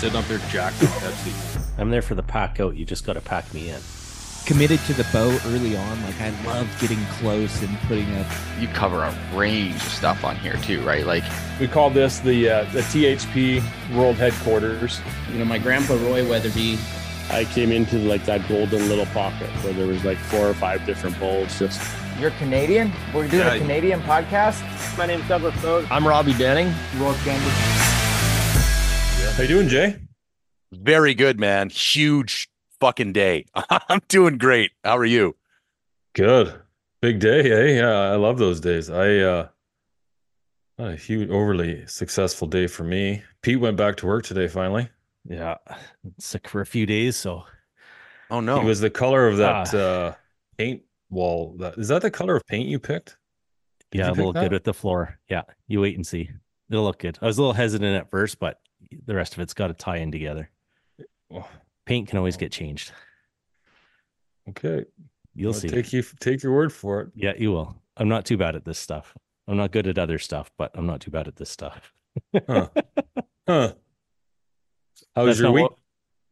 sitting up there jacked with Pepsi. I'm there for the pack out. You just got to pack me in. committed to the bow early on. Like I love getting close and putting up. you cover a range of stuff on here too, right? Like We call this the uh, the THP World Headquarters. You know, my grandpa Roy Weatherby, I came into like that golden little pocket where there was like four or five different bowls. Just You're Canadian? We're doing Yeah. a Canadian podcast? my name's Douglas Bode. I'm Robbie Denning. Roy Candy. How you doing, Jay? Very good, man. Huge fucking day. I'm doing great. How are you? Good. Big day, eh? Yeah, I love those days. I uh not a huge overly successful day for me. Pete went back to work today finally. Yeah, sick for a few days, so Oh no. He was the color of that uh paint wall. That is that the color of paint you picked? Did yeah, you a little that? good with the floor. Yeah, you wait and see. It'll look good. I was a little hesitant at first, but the rest of it's got to tie in together. Paint can always get changed. okay. You'll I'll see. take you take your word for it. Yeah, you will. I'm not too bad at this stuff. I'm not good at other stuff, but I'm not too bad at this stuff. Huh. Huh. How was That's your not week? what-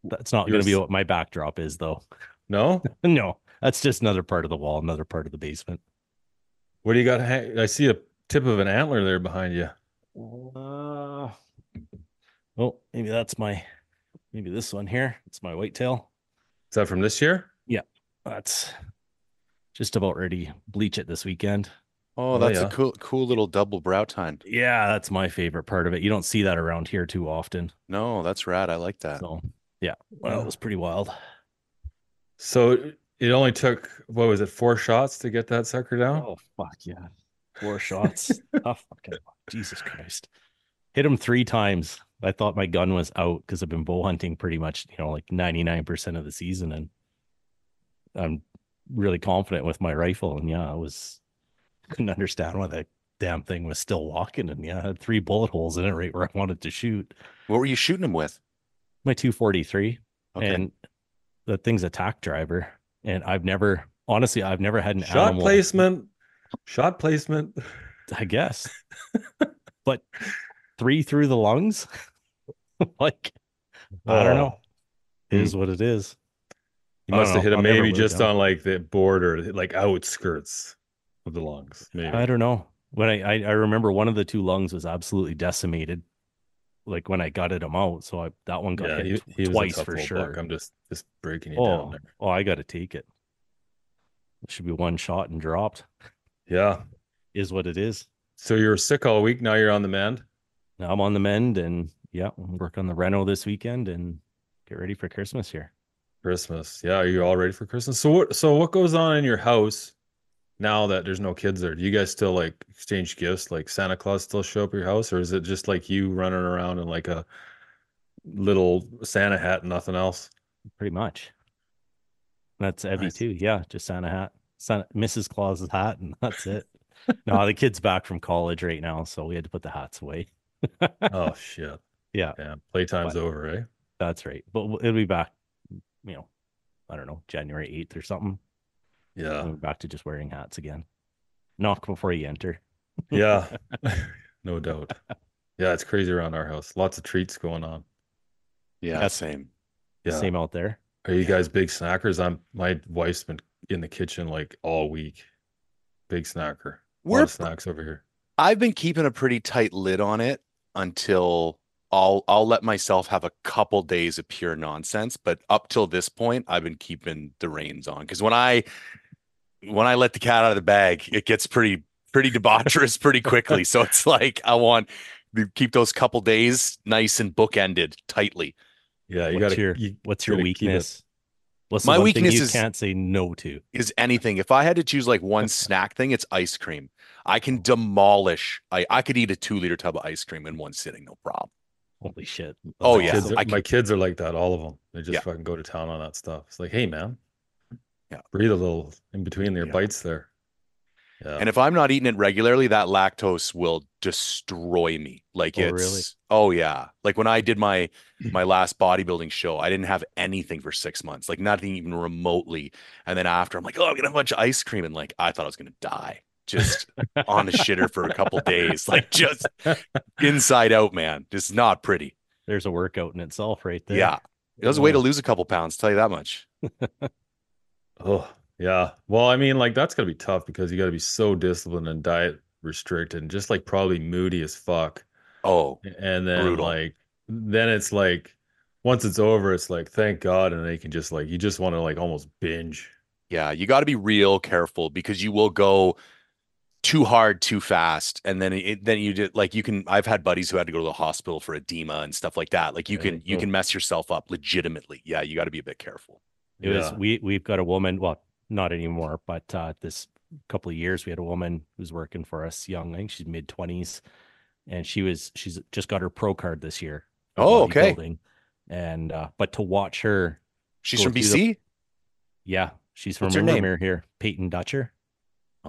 that's not going to be what my backdrop is, though. No? no, that's just another part of the wall, another part of the basement. What do you got? I see a tip of an antler there behind you. Uh, oh, maybe that's my, maybe this one here. It's my whitetail. Is that from this year? Yeah. That's just about ready to bleach it this weekend. oh, Oh, that's yeah. a cool cool little double brow tine. Yeah, that's my favorite part of it. You don't see that around here too often. No, that's rad. I like that. So, yeah, well, it was pretty wild. So it only took what was it, four shots to get that sucker down? Oh, fuck yeah. Four shots. oh, fucking Jesus Christ. Hit him three times. I thought my gun was out because I've been bow hunting pretty much, you know, like 99% of the season. And I'm really confident with my rifle. And yeah, I was, couldn't understand why that damn thing was still walking. And yeah, I had three bullet holes in it right where I wanted to shoot. What were you shooting him with? My 243. Okay. And the thing's a tack driver. And I've never, honestly, I've never had an Shot animal- placement. Shot placement. I guess. but three through the lungs? like, I don't know. Hmm. Is what it is. You must have hit him maybe just down. on like the border, like outskirts of the lungs. Maybe. I don't know. When I, I I remember one of the two lungs was absolutely decimated, like when I gutted him out. So I that one got yeah, hit he, he twice for sure. buck. I'm just just breaking you oh, down there. oh, I got to take it. It should be one shot and dropped. Yeah. Is what it is. So you were sick all week. Now you're on the mend. Now I'm on the mend, and yeah, work on the reno this weekend and get ready for Christmas here. Christmas. Yeah, are you all ready for Christmas? So what? So what goes on in your house now that there's no kids there? Do you guys still like exchange gifts? Like Santa Claus still show up at your house, or is it just like you running around in like a little Santa hat and nothing else? Pretty much. That's Evie Nice. too. Yeah, just Santa hat, Santa, Mrs. Claus's hat, and that's it. no, the kid's back from college right now, so we had to put the hats away. Oh shit. Yeah, Yeah. Playtime's But- over, eh? that's right. But it'll be back, you know, I don't know, January 8th or something. Yeah. We're back to just wearing hats again. Knock before you enter. Yeah. no doubt. Yeah, it's crazy around our house. Lots of treats going on. Yeah, That's- same. Yeah. Same out there. Are you guys big snackers? I'm my wife's been in the kitchen like all week. Big snacker. A We're lot of snacks over here. I've been keeping a pretty tight lid on it until I'll I'll let myself have a couple days of pure nonsense. But up till this point, I've been keeping the reins on because when I when I let the cat out of the bag, it gets pretty pretty debaucherous pretty quickly. So it's like I want to keep those couple days nice and bookended tightly. Yeah, you gotta your you what's your gotta keep it- weakness? What's My the weakness you is- can't say no to? Is anything if I had to choose like one snack thing, it's ice cream. I can demolish. I I could eat a two liter tub of ice cream in one sitting, no problem. Holy shit! Oh, My yeah. kids are- I my kids are like that. All of them. They just Yeah. fucking go to town on that stuff. It's like, hey man, Yeah. breathe a little in between your Yeah. bites there. Yeah. And if I'm not eating it regularly, that lactose will destroy me. Like Oh, it's really? oh yeah. Like when I did my my last bodybuilding show, I didn't have anything for six months, like nothing even remotely. And then after, I'm like, oh, I'm gonna have a bunch of ice cream, and like I thought I was gonna die, just on the shitter for a couple days, like just inside out, man. Just not pretty. There's a workout in itself, right there. Yeah, it was a way to lose a couple pounds. Tell you that much. Oh, yeah. Well, I mean, like that's gonna be tough because you gotta be so disciplined and diet restricted and just like probably moody as fuck. Oh, And then Brutal. like then it's like once it's over, it's like thank God, and they can just like you just want to like almost binge. Yeah, you got to be real careful because you will go too hard too fast and then it then you did like you can I've had buddies who had to go to the hospital for edema and stuff like that. Like you Yeah, can you can mess yourself up legitimately. Yeah, you got to be a bit careful. It was we we've got a woman, well, not anymore, but uh this couple of years we had a woman who's working for us young, I think she's mid twenties, and she was she's just got her pro card this year. Oh, okay. bodybuilding. And uh but to watch her She's from through the- BC? yeah, she's from What's her name? Here, Peyton Dutcher.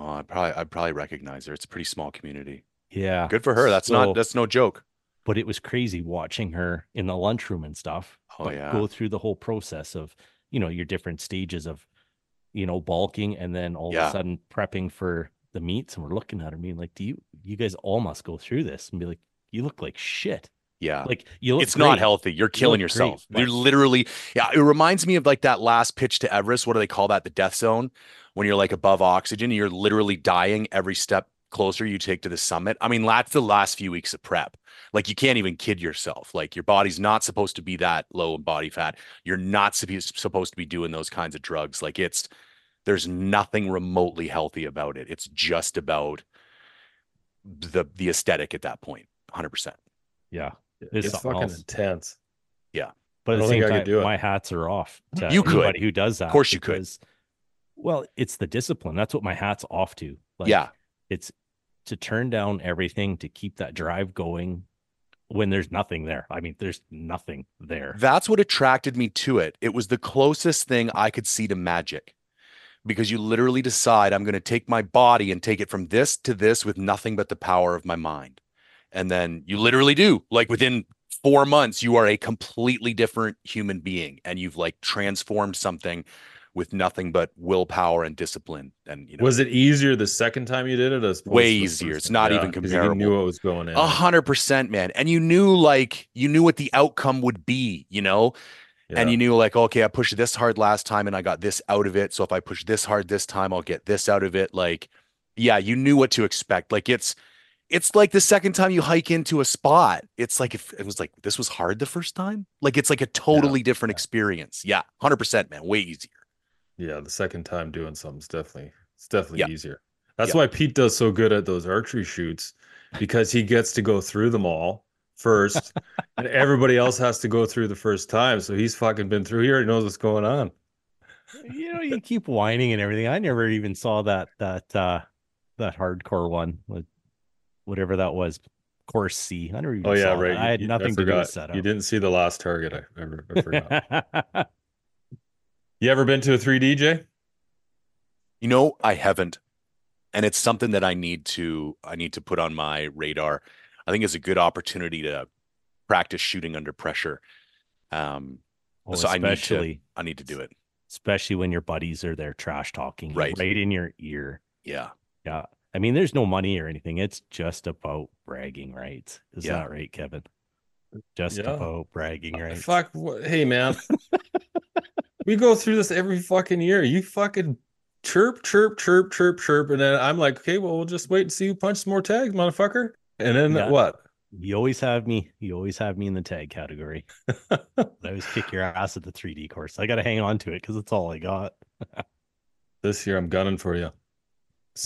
Oh, I probably I probably recognize her. It's a pretty small community. Yeah. Good for her. That's So- not that's no joke. but it was crazy watching her in the lunchroom and stuff. Oh, yeah. Go through the whole process of, you know, your different stages of, you know, bulking and then all of a sudden prepping for the meets. And we're looking at her being like, do you, you guys all must go through this and be like, you look like shit. Yeah. Like you it's not healthy. You're killing great, yourself. You're literally, yeah. It reminds me of like that last pitch to Everest. What do they call that? The death zone, when you're like above oxygen, you're literally dying every step closer you take to the summit. I mean, that's the last few weeks of prep. Like you can't even kid yourself. Like your body's not supposed to be that low in body fat. You're not supposed supposed to be doing those kinds of drugs. Like it's there's nothing remotely healthy about it. It's just about the the aesthetic at that point. 100%. Yeah. It's, It's fucking else. intense. Yeah, but I at the same time, could do it. my hats are off. To You could. who does that. Of course you could. Well, it's the discipline. That's what my hat's off to. Like, yeah. It's to turn down everything to keep that drive going when there's nothing there. I mean, there's nothing there. That's what attracted me to it. It was the closest thing I could see to magic because you literally decide I'm going to take my body and take it from this to this with nothing but the power of my mind. And then you literally do. Like within four months, you are a completely different human being and you've like transformed something with nothing but willpower and discipline. And, you know, Was it easier the second time you did it? As Way easier. It's not even 'cause You comparable. knew what was going in. A hundred percent, man. And you knew like you knew what the outcome would be, you know? And you knew like, okay, I pushed this hard last time and I got this out of it. So if I push this hard this time, I'll get this out of it. Like, yeah, you knew what to expect. Like it's it's like the second time you hike into a spot. It's like if it was like this was hard the first time. Like it's like a totally different experience. Yeah, hundred percent, man. Way easier. Yeah, the second time doing something's definitely it's definitely Yeah. easier. That's Yeah. why Pete does so good at those archery shoots because he gets to go through them all first, and everybody else has to go through the first time. So he's fucking been through here. He knows what's going on. you know, you keep whining and everything. I never even saw that that uh that hardcore one with whatever that was, course C. I never even Oh yeah, saw right. that. I had You- nothing to do forgot. with setup. You didn't see the last target. I, I, I forgot. you ever been to a 3DJ? You know, I haven't. And it's something that I need to I need to put on my radar. I think it's a good opportunity to practice shooting under pressure. Um Oh, so I need to I need to do it. especially when your buddies are there trash talking Right. right in your ear. Yeah. Yeah. I mean, there's no money or anything. It's just about bragging rights. Is Yeah. that right, Kevin? Just Yeah. about bragging Uh, rights. Fuck. Hey man. we go through this every fucking year. You fucking chirp, chirp, chirp, chirp, chirp, and then I'm like, okay, well, we'll just wait and see who punches more tags, motherfucker. And then Yeah. what? You always have me. You always have me in the tag category. I always kick your ass at the 3D course. I got to hang on to it because it's all I got. This year I'm gunning for you.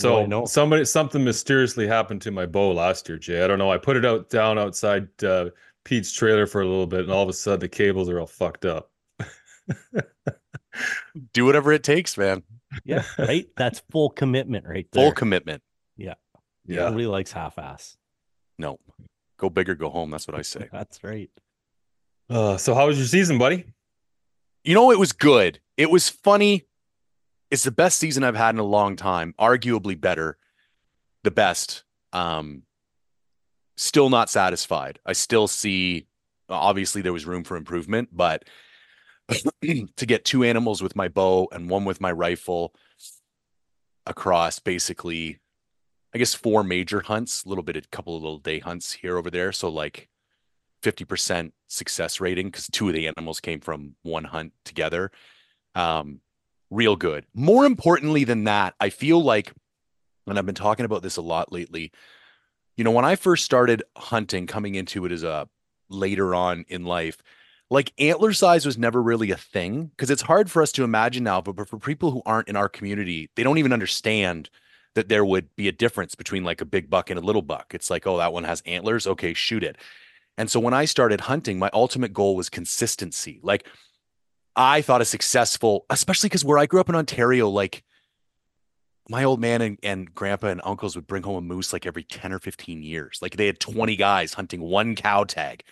Well, So I know. somebody something mysteriously happened to my bow last year, Jay. I don't know. I put it out down outside uh, Pete's trailer for a little bit, and all of a sudden the cables are all fucked up. Do whatever it takes, man. Yeah, right. That's full commitment right there. Full commitment. yeah, Yeah. nobody likes half-ass. No, go big or go home. That's what I say. That's right. Uh, so how was your season, buddy? You know, it was good. It was funny. It's the best season I've had in a long time, arguably better. The best. Um, still not satisfied. I still see, obviously, there was room for improvement, but to get two animals with my bow and one with my rifle across basically, I guess, four major hunts, a little bit, a couple of little day hunts here over there. So, like, 50% success rating because two of the animals came from one hunt together. Um, real good. More importantly than that, I feel like, and I've been talking about this a lot lately. You know, when I first started hunting, coming into it as a later on in life, like antler size was never really a thing because it's hard for us to imagine now. But, but for people who aren't in our community, they don't even understand that there would be a difference between like a big buck and a little buck. It's like, oh, that one has antlers. Okay, shoot it. And so when I started hunting, my ultimate goal was consistency. Like I thought a successful, especially because where I grew up in Ontario, like my old man and, and grandpa and uncles would bring home a moose like every 10 or 15 years. Like they had 20 guys hunting one cow tag.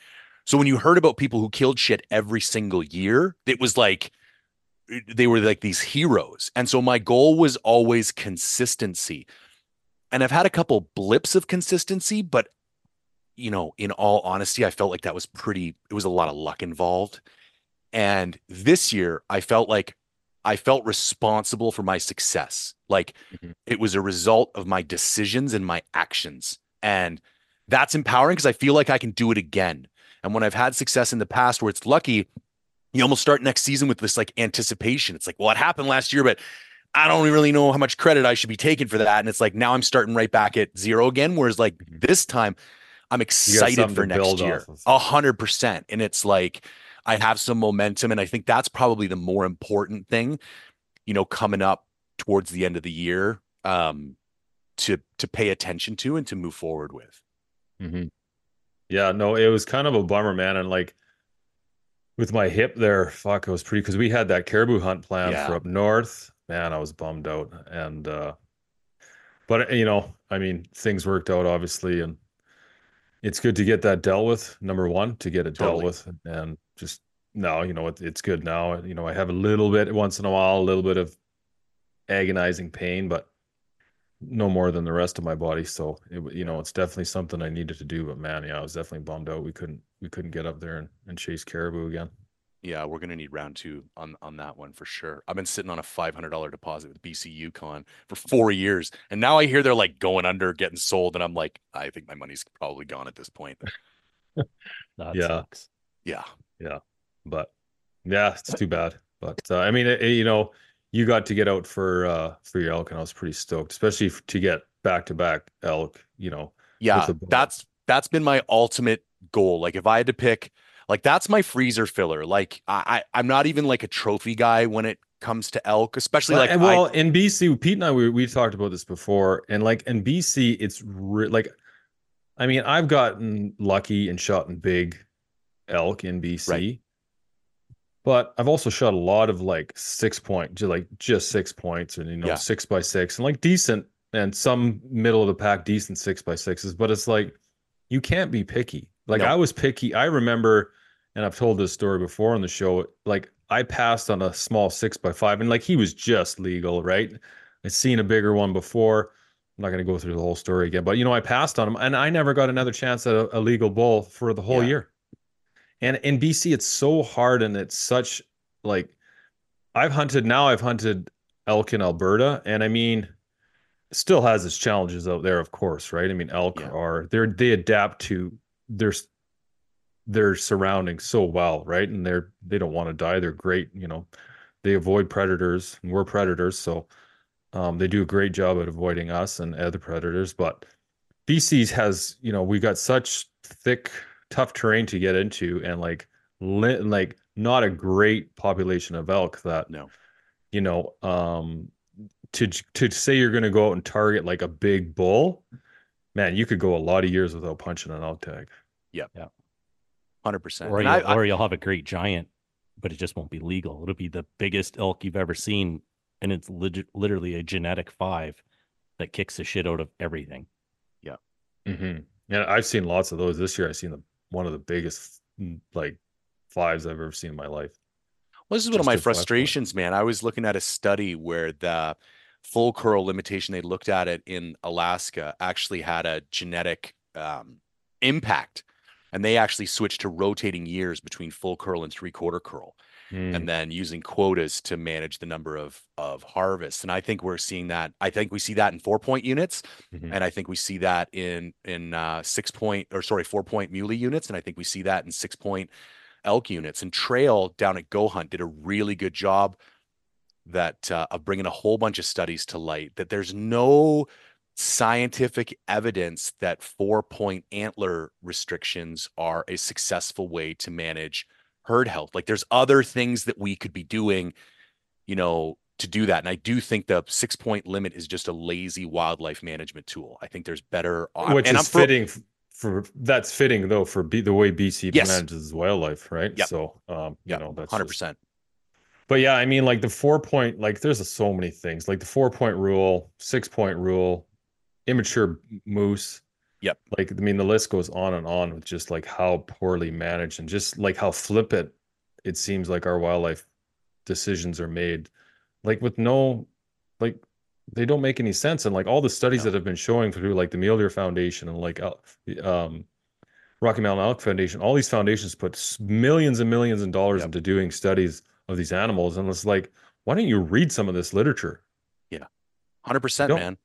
So when you heard about people who killed shit every single year, it was like they were like these heroes. And so my goal was always consistency. And I've had a couple blips of consistency, but you know, in all honesty, I felt like that was pretty, it was a lot of luck involved. And this year, I felt like I felt responsible for my success. Like Mhm. it was a result of my decisions and my actions. And that's empowering because I feel like I can do it again. And when I've had success in the past where it's lucky, you almost start next season with this like anticipation. It's like, well, it happened last year, but I don't really know how much credit I should be taking for that. And it's like now I'm starting right back at zero again. Whereas like Mhm. this time, I'm excited for next year. A hundred percent. And it's like I have some momentum. And I think that's probably the more important thing, you know, coming up towards the end of the year. Um, to to pay attention to and to move forward with. Mm-hmm. Yeah, no, it was kind of a bummer, man. And like with my hip there, fuck, it was pretty because we had that caribou hunt planned Yeah. for up north. Man, I was bummed out. And uh but you know, I mean, things worked out obviously, and it's good to get that dealt with. Number one, to get it Totally. dealt with, and just now, you know, it, it's good now. You know, I have a little bit once in a while, a little bit of agonizing pain, but no more than the rest of my body. So it, you know, it's definitely something I needed to do. But man, yeah, I was definitely bummed out. We couldn't we couldn't get up there and, and chase caribou again. Yeah, we're gonna need round two on on that one for sure. I've been sitting on a five hundred dollar deposit with BC Yukon for four years, and now I hear they're like going under, getting sold, and I'm like, I think my money's probably gone at this point. That Yeah. sucks. Yeah, Yeah, but yeah, it's too bad. But uh, I mean, it, it- you know, you got to get out for uh for your elk, and I was pretty stoked, especially to get back to back elk. You know, yeah. That's that's been my ultimate goal. Like if I had to pick, like that's my freezer filler. Like I, I I'm not even like a trophy guy when it comes to elk, especially Well, like and I- well, in BC, Pete and I we we talked about this before, and like in BC, it's re- like, I mean, I've gotten lucky and shot in big elk in BC, Right. but I've also shot a lot of like six point, just like just six points, and you know, Yeah. six by six, and like decent, and some middle of the pack decent six by sixes, but it's like you can't be picky. Like No. I was picky. I remember, and I've told this story before on the show. Like I passed on a small six by five, and like he was just legal, right? I'd seen a bigger one before. I'm not going to go through the whole story again, but you know, I passed on him, and I never got another chance at a, a legal bull for the whole Yeah. year. And in BC, it's so hard, and it's such like I've hunted now. I've hunted elk in Alberta, and I mean, still has its challenges out there, of course, right? I mean, elk Yeah. are they're they adapt to their their surroundings so well, right? And they're they don't want to die. They're great, you know, they avoid predators, and we're predators, so um, they do a great job at avoiding us and other predators. But BC's has, you know, we got such thick, tough terrain to get into, and like, li- like not a great population of elk that No. you know, um, to to say you're going to go out and target like a big bull, man, you could go a lot of years without punching an elk tag. Yep. Yeah. Hundred percent. Or, And you'll, I- I- or you'll have a great giant, but it just won't be legal. It'll be the biggest elk you've ever seen, and it's legit, literally a genetic five that kicks the shit out of everything. Mm-hmm. Yeah, I've seen lots of those this year. I've seen the one of the biggest mm, like fives I've ever seen in my life. Well, this is one of my frustrations, man. I was looking at a study where the full curl limitation they looked at it in Alaska actually had a genetic um, impact, and they actually switched to rotating years between full curl and three quarter curl, Mm. and then using quotas to manage the number of of harvests. And I think we're seeing that. I think we see that in four point units, Mhm. and I think we see that in in uh, six point or sorry four point muley units, and I think we see that in six point elk units. And Trail down at Go Hunt did a really good job that uh, of bringing a whole bunch of studies to light. That there's no scientific evidence that four point antler restrictions are a successful way to manage herd health. Like there's other things that we could be doing, you know, to do that. And I do think the six point limit is just a lazy wildlife management tool. I think there's better, which and is I'm for- fitting for that's fitting though for B, the way BC Yes. manages wildlife, right? Yep. So, um, you Yep, know, that's hundred percent. But yeah, I mean, like the four point, like there's so many things, like the four point rule, six point rule, immature moose. Yep. Like, I mean, the list goes on and on with just like how poorly managed and just like how flippant it seems like our wildlife decisions are made. Like with no, like they don't make any sense. And like all the studies that have been showing through like the Mule Deer Foundation and like um, Rocky Mountain Elk Foundation, all these foundations put millions and millions of dollars into doing studies of these animals. And it's like, why don't you read some of this literature? Yeah. Hundred percent, man.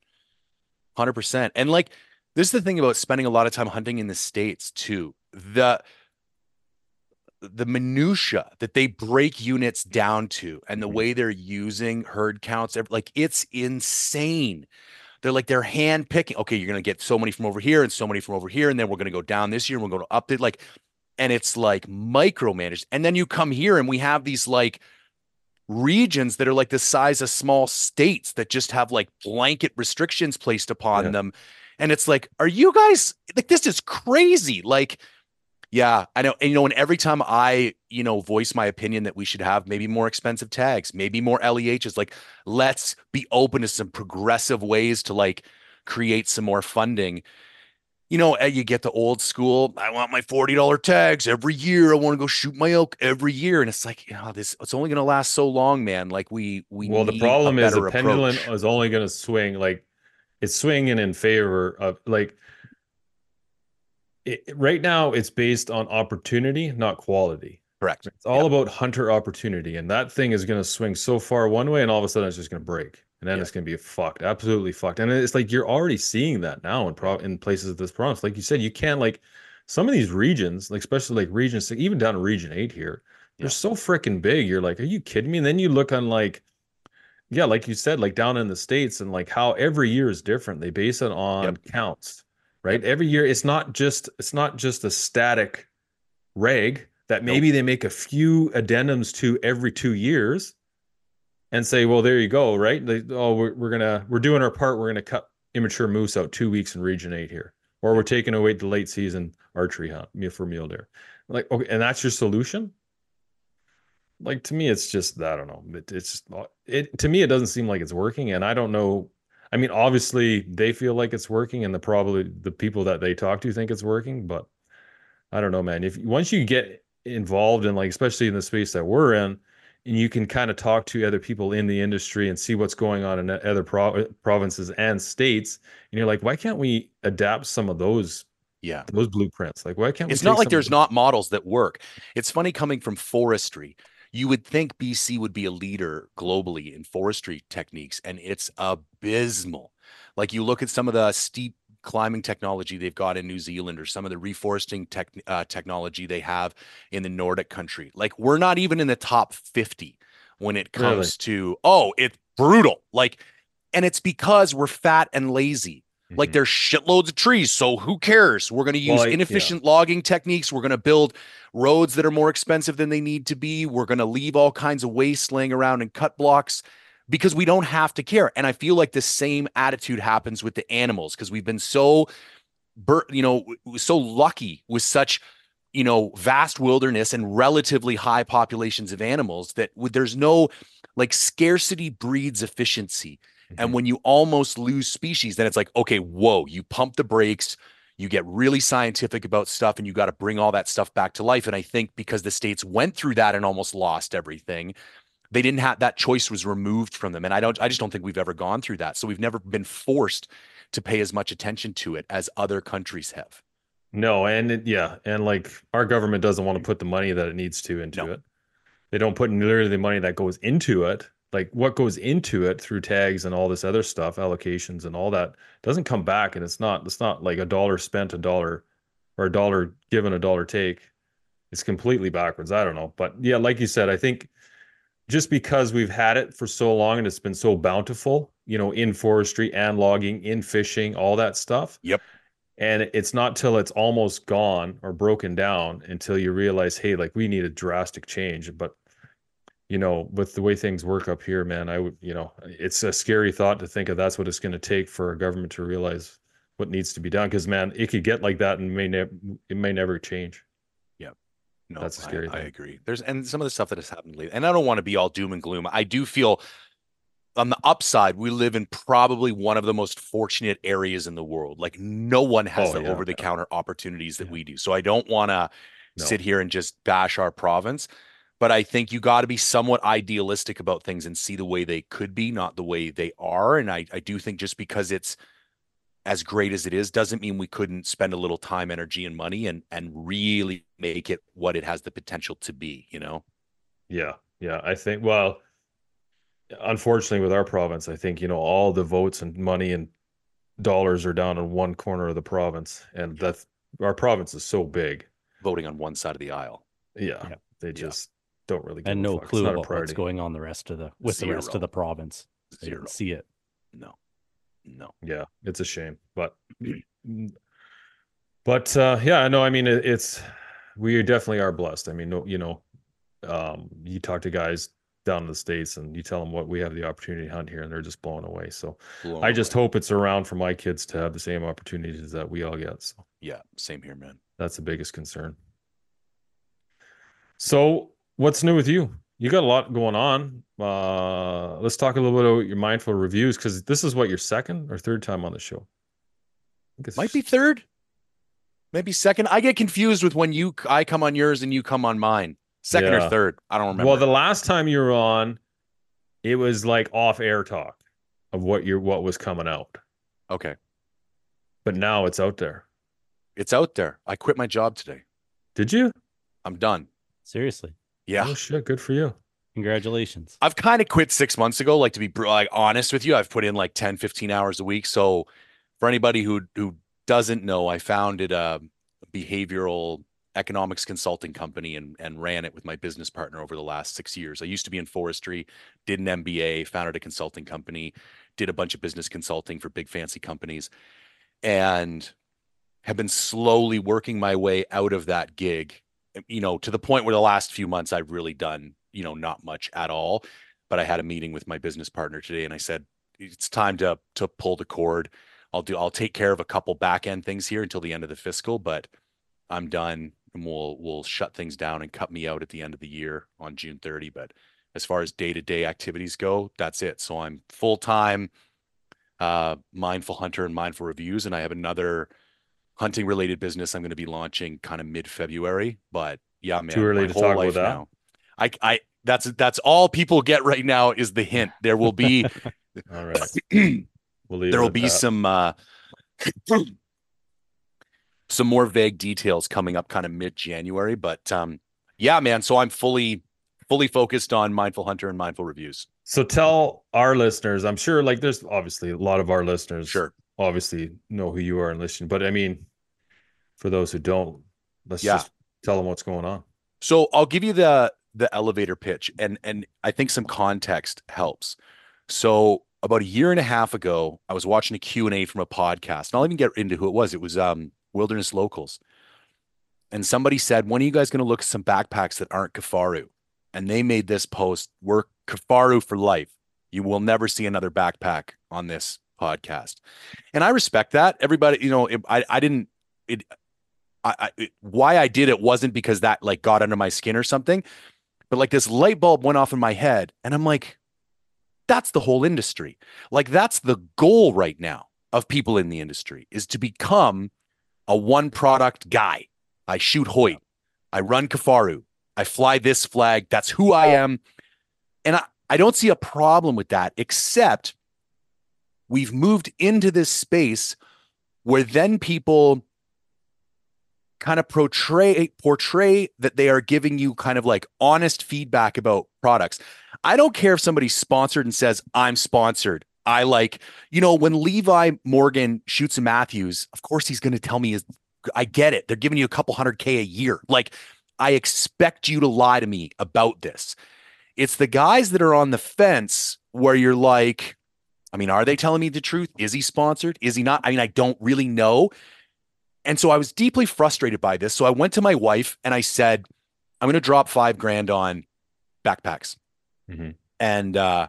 Hundred percent. And like this is the thing about spending a lot of time hunting in the states too. The the minutia that they break units down to and the mm-hmm. way they're using herd counts, like it's insane. They're like they're hand picking. Okay, you're gonna get so many from over here and so many from over here, and then we're gonna go down this year and we're going to up it. Like, and it's like micromanaged. And then you come here and we have these like regions that are like the size of small states that just have like blanket restrictions placed upon Yeah. them. And it's like, are you guys like this is crazy? Like, yeah, I know. And you know, and every time I, you know, voice my opinion that we should have maybe more expensive tags, maybe more LEHs, like let's be open to some progressive ways to like create some more funding. You know, eh, you get the old school. I want my forty dollar tags every year. I want to go shoot my elk every year, and it's like, you know, this it's only going to last so long, man. Like we we well, the problem is the better pendulum approach. is only going to swing like it's swinging in favor of like it, right now it's based on opportunity, not quality. Correct. It's all about hunter opportunity, and that thing is going to swing so far one way, and all of a sudden it's just going to break, and then it's going to be fucked, absolutely fucked. And it's like you're already seeing that now in pro- in places of this province. Like you said, you can't like some of these regions, like especially like regions, even down to region eight here, they're so freaking big. You're like, are you kidding me? And then you look on like, yeah, like you said, like down in the states, and like how every year is different. They base it on counts, right? Every year, it's not just it's not just a static reg that maybe they make a few addendums to every two years and say, well, there you go, right? They, oh, we're, we're gonna we're doing our part. We're gonna cut immature moose out two weeks in region eight here, or we're taking away the late season archery hunt for mule deer. Like, okay, and that's your solution? Like to me, it's just I don't know. It, it's uh, it to me, it doesn't seem like it's working, and I don't know. I mean, obviously they feel like it's working, and the probably the people that they talk to think it's working, but I don't know, man. If once you get involved in like, especially in the space that we're in, and you can kind of talk to other people in the industry and see what's going on in other prov- uh, provinces and states, and you're like, why can't we adapt some of those? Yeah, those blueprints. Like, why can't we it's not like there's not models that work. It's funny coming from forestry. You would think BC would be a leader globally in forestry techniques, and it's abysmal. Like you look at some of the steep climbing technology they've got in New Zealand, or some of the reforesting tech, uh, technology they have in the Nordic country. Like we're not even in the top 50 when it comes to oh, it's brutal. Like, and it's because we're fat and lazy. Like Mhm. there's shitloads of trees, so who cares? We're going to use Well, I- yeah. inefficient logging techniques. We're going to build roads that are more expensive than they need to be. We're going to leave all kinds of waste laying around and cut blocks because we don't have to care. And I feel like the same attitude happens with the animals because we've been so, you know, so lucky with such, you know, vast wilderness and relatively high populations of animals that there's no like scarcity breeds efficiency. And Mhm. when you almost lose species, then it's like, okay, whoa, you pump the brakes, you get really scientific about stuff, and you got to bring all that stuff back to life. And I think because the states went through that and almost lost everything, they didn't have that choice was removed from them. And I don't, I just don't think we've ever gone through that. So we've never been forced to pay as much attention to it as other countries have. No, and it, yeah, and like our government doesn't want to put the money that it needs to into No. it. They don't put nearly the money that goes into it. Like what goes into it through tags and all this other stuff, allocations and all that doesn't come back. And it's not it's not like a dollar spent, a dollar or a dollar given, a dollar take. It's completely backwards. I don't know. But yeah, like you said, I think just because we've had it for so long and it's been so bountiful, you know, in forestry and logging, in fishing, all that stuff. Yep. And it's not till it's almost gone or broken down until you realize, hey, like we need a drastic change. But you know, with the way things work up here, man, I would, you know, it's a scary thought to think of that's what it's going to take for a government to realize what needs to be done. Because man, it could get like that and may never, it may never change. Yeah. No, That's a I- scary I, thing. agree. There's and some of the stuff that has happened lately, and I don't want to be all doom and gloom. I do feel on the upside, we live in probably one of the most fortunate areas in the world. Like no one has Oh, the yeah, over the counter opportunities that we do. So I don't want to No. sit here and just bash our province. But I think you got to be somewhat idealistic about things and see the way they could be, not the way they are. And I, I do think just because it's as great as it is doesn't mean we couldn't spend a little time, energy, and money and and really make it what it has the potential to be, you know? Yeah, yeah. I think well, unfortunately with our province, I think, you know, all the votes and money and dollars are down in one corner of the province. And that's our province is so big. Voting on one side of the aisle. Yeah. Yeah. They just don't really give and a no fuck. Clue about what's going on the rest of the with the rest of the province. They Zero. didn't see it. No. No. Yeah, it's a shame, but but uh yeah, no, I mean it, it's we definitely are blessed. I mean, no, you know, um you talk to guys down in the states and you tell them what we have the opportunity to hunt here and they're just blown away. So Blown I just away. hope it's around for my kids to have the same opportunities that we all get. So Yeah, same here, man. that's the biggest concern. So what's new with you? You got a lot going on. Uh let's talk a little bit about your mindful reviews because this is what your second or third time on the show. I think Might be third, maybe second. I get confused with when you I come on yours and you come on mine. Second Yeah. or third. I don't remember. Well, the last time you were on, it was like off air talk of what your what was coming out. okay. But now it's out there. It's out there. I quit my job today. Did you? I'm done. Seriously. Yeah. Oh shit, good for you. Congratulations. I've kind of quit six months ago. Like to be like honest with you, I've put in like 10, 15 hours a week. So for anybody who who doesn't know, I founded a behavioral economics consulting company and and ran it with my business partner over the last six years. I used to be in forestry, did an MBA, founded a consulting company, did a bunch of business consulting for big fancy companies, and have been slowly working my way out of that gig you know, to the point where the last few months I've really done, you know, not much at all. But I had a meeting with my business partner today and I said, it's time to to pull the cord. I'll do I'll take care of a couple back end things here until the end of the fiscal, but I'm done and we'll we'll shut things down and cut me out at the end of the year on June 30. But as far as day-to-day activities go, that's it. So I'm full-time uh mindful hunter and mindful reviews, and I have another hunting related business I'm going to be launching kind of mid February. But yeah, man, Too early to talk about that? now. I, I, that's that's all people get right now is the hint. There will be, All right. there We'll leave will be that. some uh, some more vague details coming up kind of mid January. But um, yeah, man. So I'm fully fully focused on mindful hunter and mindful reviews. So tell our listeners, I'm sure like there's obviously a lot of our listeners Sure. Obviously know who you are and listen, but I mean for those who don't, let's Yeah. just tell them what's going on. So I'll give you the the elevator pitch and and I think some context helps. So about a year and a half ago, I was watching a Q&A from a podcast. And I'll even get into who it was. It was um, Wilderness Locals. And somebody said, when are you guys going to look at some backpacks that aren't Kifaru? And they made this post, we're Kifaru for life. You will never see another backpack on this podcast. And I respect that. Everybody, you know, it, I, I didn't, it, I, I it, why I did it wasn't because that like got under my skin or something, but like this light bulb went off in my head. And I'm like, that's the whole industry. Like that's the goal right now of people in the industry is to become a one product guy. I shoot Hoyt. I run Kifaru. I fly this flag. That's who I oh. am. And I, I don't see a problem with that, except we've moved into this space where then people kind of portray portray that they are giving you kind of like honest feedback about products. I don't care if somebody's sponsored and says I'm sponsored. I like, you know, when Levi Morgan shoots Mathews, of course he's going to tell me is I get it. They're giving you a couple hundred K a year. Like, I expect you to lie to me about this. It's the guys that are on the fence where you're like, I mean, are they telling me the truth? Is he sponsored? Is he not? I mean, I don't really know. And so I was deeply frustrated by this. So I went to my wife and I said, I'm going to drop five grand on backpacks. Mm-hmm. And uh,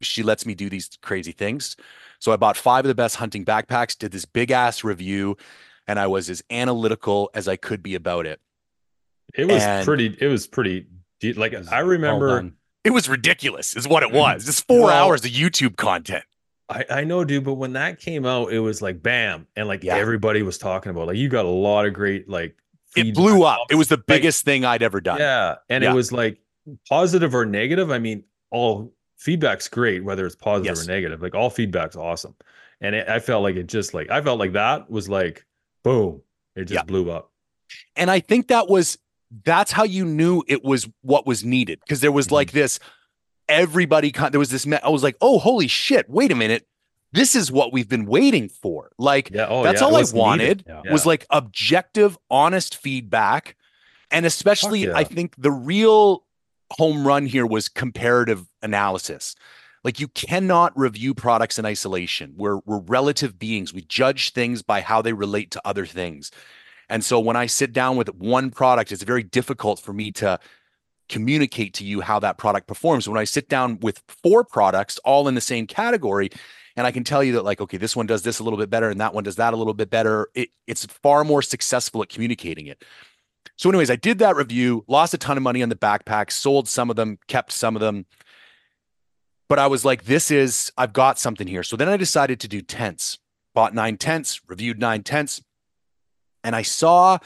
she lets me do these crazy things. So I bought five of the best hunting backpacks, did this big ass review, and I was as analytical as I could be about it. It was And- pretty. It was pretty. de- Like I remember. It was ridiculous, is what it mm-hmm. was. It's four Well- hours of YouTube content. I, I know, dude, but when that came out, it was like bam, and like Yeah. everybody was talking about. Like you got a lot of great like. It blew up. It was the biggest thing I'd ever done. Yeah, and Yeah. it was like positive or negative. I mean, all feedback's great, whether it's positive Yes. or negative. Like all feedback's awesome, and it, I felt like it just like I felt like that was like boom, it just Yeah. blew up. And I think that was that's how you knew it was what was needed because there was Mm-hmm. like this everybody con- there was this me- I was like, "Oh, holy shit, wait a minute. This is what we've been waiting for." Like Yeah, oh that's yeah, all I wanted Yeah. was like objective, honest feedback. And especially. I think the real home run here was comparative analysis. Like you cannot review products in isolation. We're we're relative beings. We judge things by how they relate to other things. And so when I sit down with one product, it's very difficult for me to communicate to you how that product performs. When I sit down with four products all in the same category, and I can tell you that, like, okay, this one does this a little bit better, and that one does that a little bit better, it, it's far more successful at communicating it. So, anyways, I did that review, lost a ton of money on the backpacks, sold some of them, kept some of them. But I was like, this is, I've got something here. So then I decided to do tents, bought nine tents, reviewed nine tents. And I saw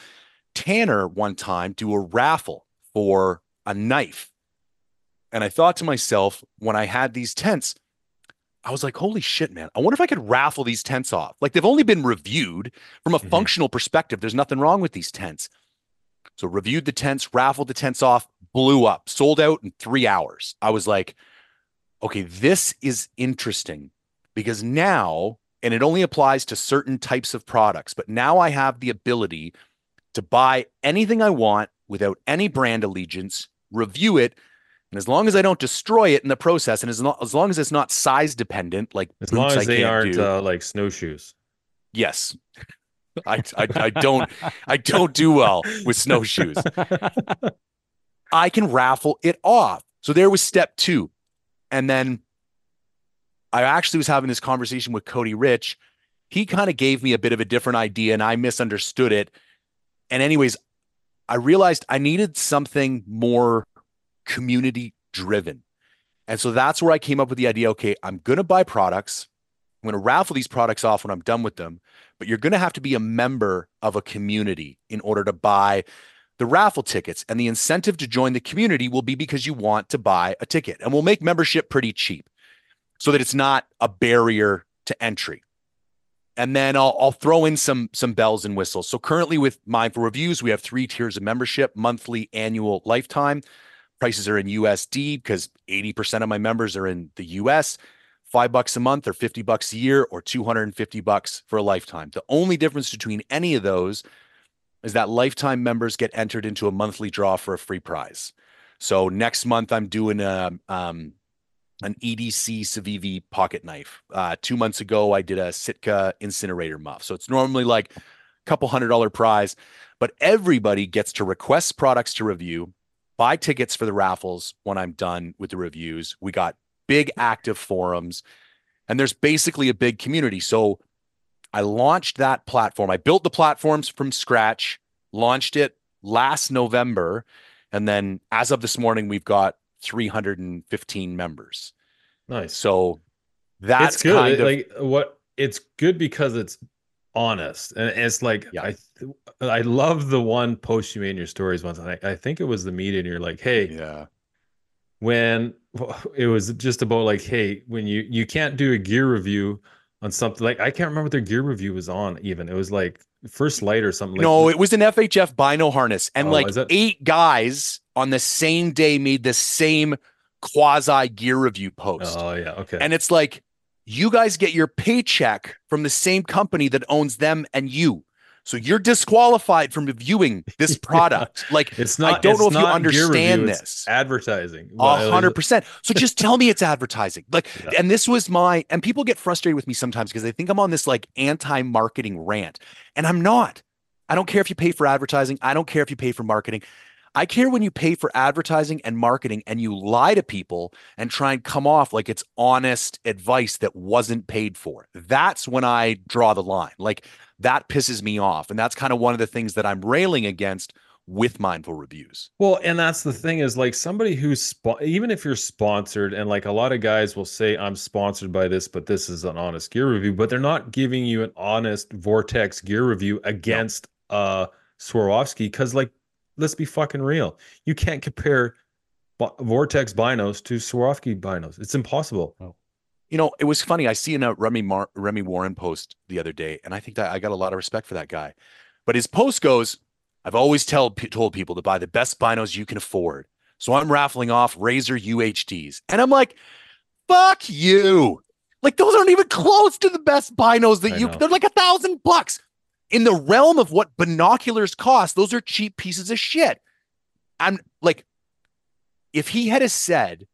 Tanner one time do a raffle for a knife. And I thought to myself, when I had these tents, I was like, holy shit, man. I wonder if I could raffle these tents off. Like they've only been reviewed from a mm-hmm. functional perspective. There's nothing wrong with these tents. So reviewed the tents, raffled the tents off, blew up, sold out in three hours. I was like, okay, this is interesting because now, and it only applies to certain types of products, but now I have the ability to buy anything I want without any brand allegiance, review it, and as long as I don't destroy it in the process, and as, as long as it's not size dependent, like As long I as they aren't do, uh, like snowshoes. yes, I, I I don't I don't do well with snowshoes. I can raffle it off. So there was step two. And then I actually was having this conversation with Cody Rich. He kind of gave me a bit of a different idea and I misunderstood it. And, anyways, I realized I needed something more community driven. And so that's where I came up with the idea okay, I'm going to buy products. I'm going to raffle these products off when I'm done with them, but you're going to have to be a member of a community in order to buy the raffle tickets. And the incentive to join the community will be because you want to buy a ticket. And we'll make membership pretty cheap so that it's not a barrier to entry. And then I'll, I'll throw in some some bells and whistles. So currently with Mindful Reviews, we have three tiers of membership: monthly, annual, lifetime. Prices are in USD because 80% of my members are in the US. Five bucks a month or 50 bucks a year or 250 bucks for a lifetime. The only difference between any of those is that lifetime members get entered into a monthly draw for a free prize. So next month I'm doing a um an EDC Civivi pocket knife. Uh, two months ago I did a Sitka incinerator muff. So it's normally like a couple hundred dollar prize, but everybody gets to request products to review, buy tickets for the raffles when I'm done with the reviews. We got big active forums, and there's basically a big community. So I launched that platform. I built the platforms from scratch, launched it last November, and then as of this morning, we've got 315 members. Nice. So that's it's good. kind of like what it's good because it's honest and it's like Yeah. I I love the one post you made in your stories once. I, I think it was the media and you're like, hey, yeah, when it was just about like, hey, when you you can't do a gear review on something like I can't remember what their gear review was on even. It was like First Lite or something like no, it was an FHF bino harness, and Oh, like eight guys on the same day made the same quasi gear review post. Oh yeah, okay. And it's like, you guys get your paycheck from the same company that owns them and you. So you're disqualified from reviewing this product. Like, it's not I don't know if you understand review, this. advertising. A hundred percent. So just tell me it's advertising. Like, Yeah. and this was my, and people get frustrated with me sometimes because they think I'm on this like anti-marketing rant. And I'm not. I don't care if you pay for advertising. I don't care if you pay for marketing. I care when you pay for advertising and marketing and you lie to people and try and come off like it's honest advice that wasn't paid for. That's when I draw the line. Like that pisses me off. And that's kind of one of the things that I'm railing against with mindful reviews. Well, and that's the thing is like somebody who's spo- even if you're sponsored, and like a lot of guys will say, I'm sponsored by this, but this is an honest gear review, but they're not giving you an honest Vortex gear review against uh Swarovski because, like, let's be fucking real. You can't compare Vortex binos to Swarovski binos. It's impossible. Oh. You know, it was funny. I see in a Remy Mar- Remi Warren post the other day, and I think that I got a lot of respect for that guy. But his post goes, "I've always tell told people to buy the best binos you can afford, so I'm raffling off Razor UHDs." And I'm like, "Fuck you!" Like those aren't even close to the best binos that I you. know. They're like a thousand bucks in the realm of what binoculars cost. Those are cheap pieces of shit. I'm like, if he had said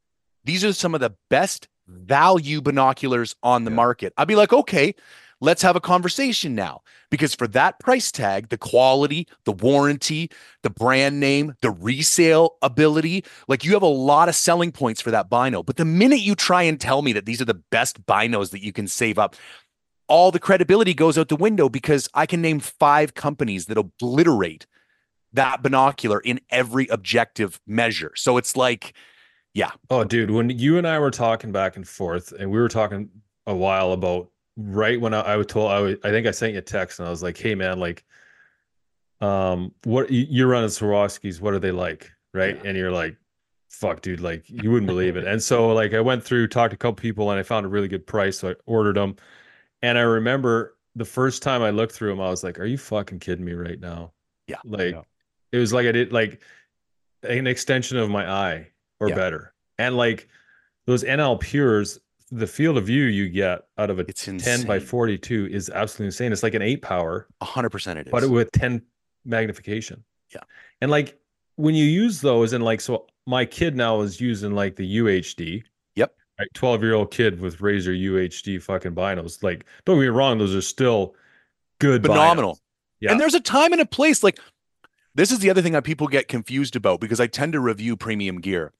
these are some of the best value binoculars on the Yeah. market, I'd be like, okay, let's have a conversation now. Because for that price tag, the quality, the warranty, the brand name, the resale ability, like you have a lot of selling points for that bino. But the minute you try and tell me that these are the best binos that you can save up, all the credibility goes out the window because I can name five companies that obliterate that binocular in every objective measure. So it's like, yeah. Oh, dude, when you and I were talking back and forth, and we were talking a while about right when I, I was told, I, was, I think I sent you a text, and I was like, "Hey, man, like, um, what you- you're running Swarovskis? What are they like?" Right? And you're like, "Fuck, dude, like, you wouldn't believe it." And so, like, I went through, talked to a couple people, and I found a really good price, so I ordered them. And I remember the first time I looked through them, I was like, "Are you fucking kidding me right now?" Yeah. Like, it was like I did like an extension of my eye or Yeah. better. And like those NL Pures, the field of view you get out of a It's 10 by 42 is absolutely insane. It's like an eight power, hundred percent it is. but with 10 magnification. Yeah. And like when you use those, and like, so my kid now is using like the UHD. Right. 12 year old kid with Razor UHD fucking binos. Like, don't get me wrong, those are still good, binos. phenomenal. Yeah. And there's a time and a place. Like this is the other thing that people get confused about because I tend to review premium gear.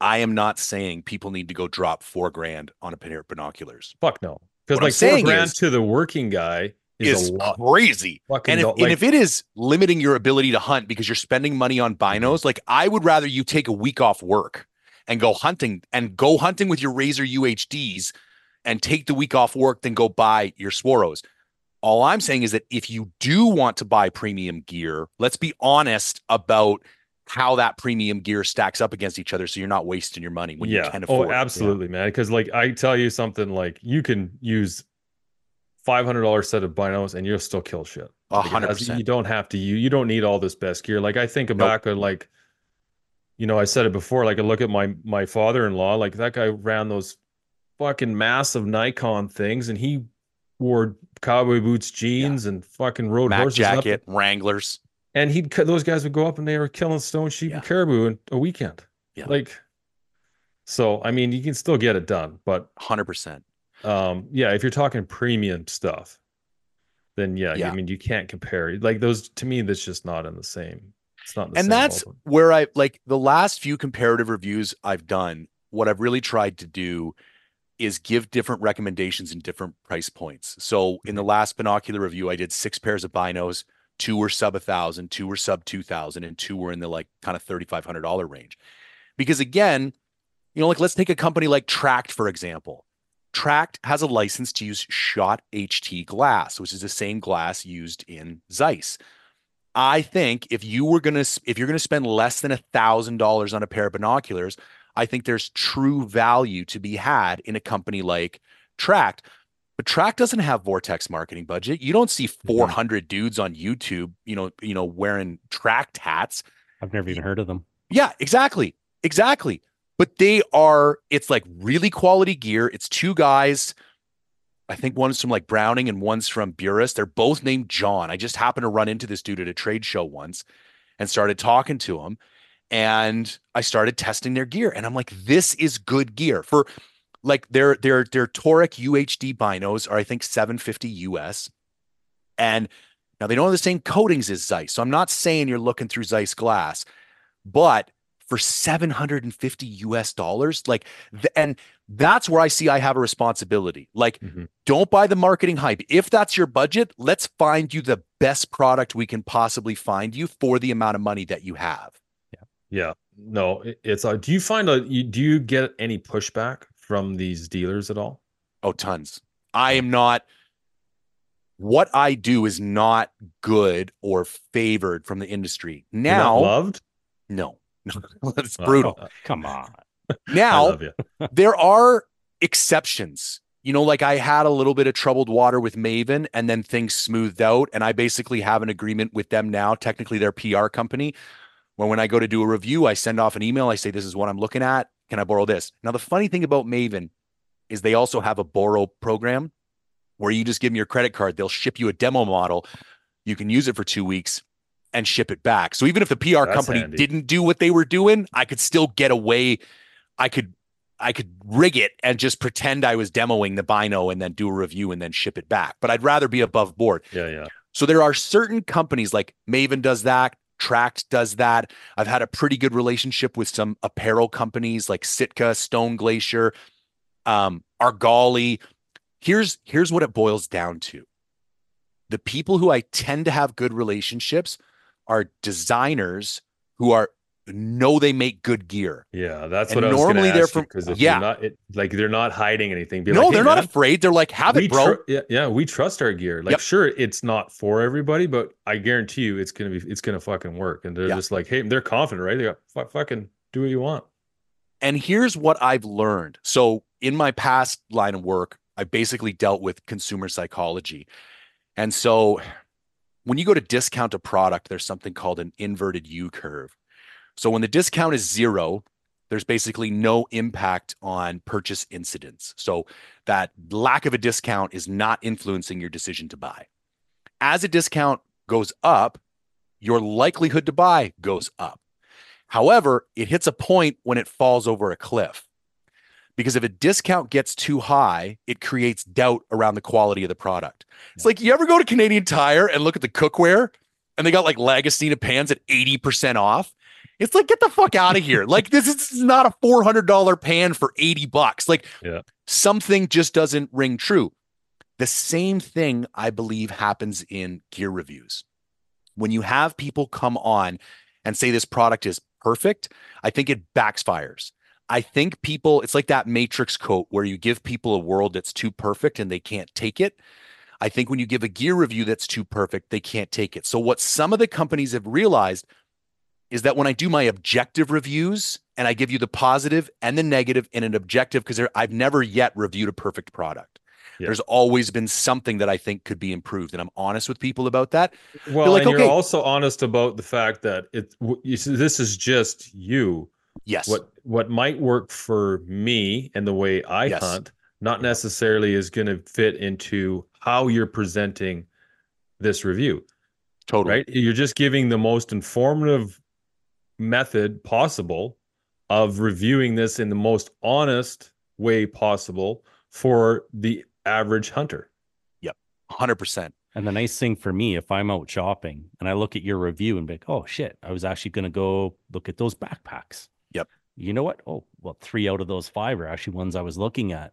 I am not saying people need to go drop four grand on a pair of binoculars. Fuck no. Because What I'm like four saying grand is- to the working guy is, Is crazy. And if, do- and if it is limiting your ability to hunt because you're spending money on binos, like I would rather you take a week off work and go hunting and go hunting with your Razor UHDs and take the week off work then go buy your Swaros. All I'm saying is that if you do want to buy premium gear, let's be honest about how that premium gear stacks up against each other so you're not wasting your money when you can oh, afford oh, it. absolutely, man. Because like I tell you something, like you can use five hundred dollar set of binos and you'll still kill shit. Hundred percent. You don't have to. You you don't need all this best gear. Like I think Nope. on like, you know, I said it before. Like I look at my my father in law. Like that guy ran those fucking massive Nikon things, and he wore cowboy boots, jeans, and fucking rode Mac horses. up- jacket, Wranglers. and he'd cut those guys would go up and they were killing stone sheep Yeah. and caribou in a weekend. Yeah. Like, so I mean, you can still get it done, but Hundred percent. um, yeah, if you're talking premium stuff, then yeah, Yeah. I mean, you can't compare. Like those to me, that's just not in the same. It's not. And that's ballpark. where I like the last few comparative reviews I've done. What I've really tried to do is give different recommendations in different price points. So in the mm-hmm. last binocular review, I did six pairs of binos. Two were sub a thousand, two were sub two thousand, and two were in the like kind of thirty five hundred dollar range. Because again, you know, like let's take a company like Tract for example. Tract has a license to use Schott HT glass, which is the same glass used in Zeiss. I think if you were gonna if you're gonna spend less than a thousand dollars on a pair of binoculars, I think there's true value to be had in a company like Tract. But Tract doesn't have Vortex marketing budget. You don't see 400 dudes on YouTube, you know, you know, wearing Tract hats. I've never even heard of them. Yeah, exactly. Exactly. But they are, it's like really quality gear. It's two guys. I think one's from like Browning and one's from Burris. They're both named John. I just happened to run into this dude at a trade show once and started talking to him. And I started testing their gear. And I'm like, this is good gear. For like their their their Toric UHD binos are, I think, 750 US. And now they don't have the same coatings as Zeiss. So I'm not saying you're looking through Zeiss glass, but for 750 US dollars, like, th- and that's where I see I have a responsibility. Like, Mhm. don't buy the marketing hype. If that's your budget, let's find you the best product we can possibly find you for the amount of money that you have. Yeah, Yeah. no, it's. Uh, do you find a? Do you get any pushback from these dealers at all? Oh, tons. I am not. What I do is not good or favored from the industry. You're not Now, loved. no, it's Oh, brutal. uh, Come on. Now, there are exceptions. You know, like I had a little bit of troubled water with Maven and then things smoothed out. And I basically have an agreement with them now. Technically, their PR company. When when I go to do a review, I send off an email. I say, This is what I'm looking at. Can I borrow this? Now, the funny thing about Maven is they also have a borrow program where you just give them your credit card. They'll ship you a demo model. You can use it for two weeks and ship it back. So even if the PR That's company handy. didn't do what they were doing, I could still get away. I could I could rig it and just pretend I was demoing the bino and then do a review and then ship it back. But I'd rather be above board. Yeah, yeah. So there are certain companies like Maven does that, Tract does that. I've had a pretty good relationship with some apparel companies like Sitka, Stone Glacier, um, Argali. Here's here's what it boils down to. The people who I tend to have good relationships are designers who are know they make good gear. Yeah, that's And what I was normally they're from- because yeah. not it, like they're not hiding anything. Be no, like, "Hey, they're not afraid. They're like, have it, bro. tr- yeah, yeah, we trust our gear. Like, Yep. sure, it's not for everybody, but I guarantee you, it's gonna be, it's gonna fucking work. And they're Yeah. just like, hey, they're confident, right? They got "Fu- fucking do what you want. And here's what I've learned. So, in my past line of work, I basically dealt with consumer psychology. And so, when you go to discount a product, there's something called an inverted U curve. So, when the discount is zero, there's basically no impact on purchase incidents. So, that lack of a discount is not influencing your decision to buy. As a discount goes up, your likelihood to buy goes up. However, it hits a point when it falls over a cliff. Because if a discount gets too high, it creates doubt around the quality of the product. It's like you ever go to Canadian Tire and look at the cookware and they got like Lagostina pans at 80% off. It's like, get the fuck out of here. Like, this is, not a $400 pan for 80 bucks. Like, Yeah. something just doesn't ring true. The same thing, I believe, happens in gear reviews. When you have people come on and say this product is perfect, I think it backfires. I think people, it's like that matrix quote where you give people a world that's too perfect and they can't take it. I think when you give a gear review that's too perfect, they can't take it. So, what some of the companies have realized is that when I do my objective reviews and I give you the positive and the negative in an objective, because I've never yet reviewed a perfect product. Yeah. There's always been something that I think could be improved. And I'm honest with people about that. Well, like, and okay. you're also honest about the fact that it. You this is just you. Yes. What what might work for me and the way I Yes. hunt, not necessarily is going to fit into how you're presenting this review. Totally. right? You're just giving the most informative method possible of reviewing this in the most honest way possible for the average hunter. Yep. 100%. And the nice thing for me, if I'm out shopping and I look at your review and be like, oh shit, I was actually going to go look at those backpacks. Yep. You know what? Oh, well, three out of those five are actually ones I was looking at.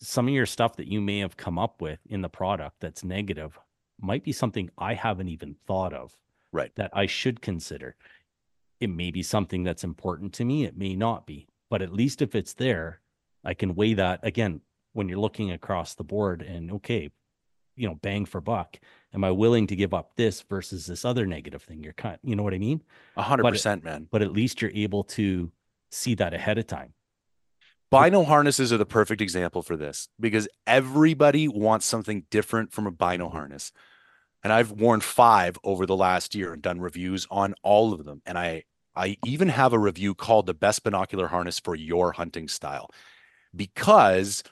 Some of your stuff that you may have come up with in the product that's negative might be something I haven't even thought of. Right. That I should consider. It may be something that's important to me. It may not be. But at least if it's there, I can weigh that again when you're looking across the board and okay, you know, bang for buck. Am I willing to give up this versus this other negative thing? You're kind, you know what I mean? A hundred percent, man. But at least you're able to see that ahead of time. Bino harnesses are the perfect example for this because everybody wants something different from a bino harness. And I've worn five over the last year and done reviews on all of them. And I I even have a review called the best binocular harness for your hunting style. Because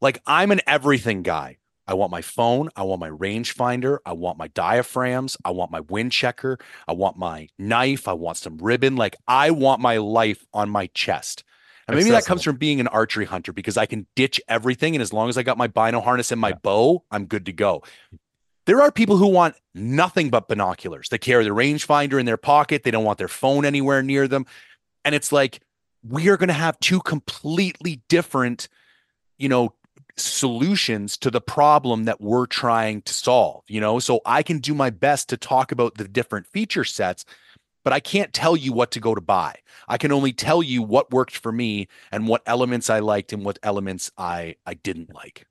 like I'm an everything guy. I want my phone, I want my rangefinder, I want my diaphragms, I want my wind checker, I want my knife, I want some ribbon. Like I want my life on my chest. And maybe that comes from being an archery hunter because I can ditch everything. And as long as I got my bino harness and my bow, I'm good to go. There are people who want nothing but binoculars. They carry their rangefinder in their pocket. They don't want their phone anywhere near them. And it's like, we are going to have two completely different, you know, solutions to the problem that we're trying to solve, you know? So I can do my best to talk about the different feature sets, but I can't tell you what to go to buy. I can only tell you what worked for me and what elements I liked and what elements I I didn't like.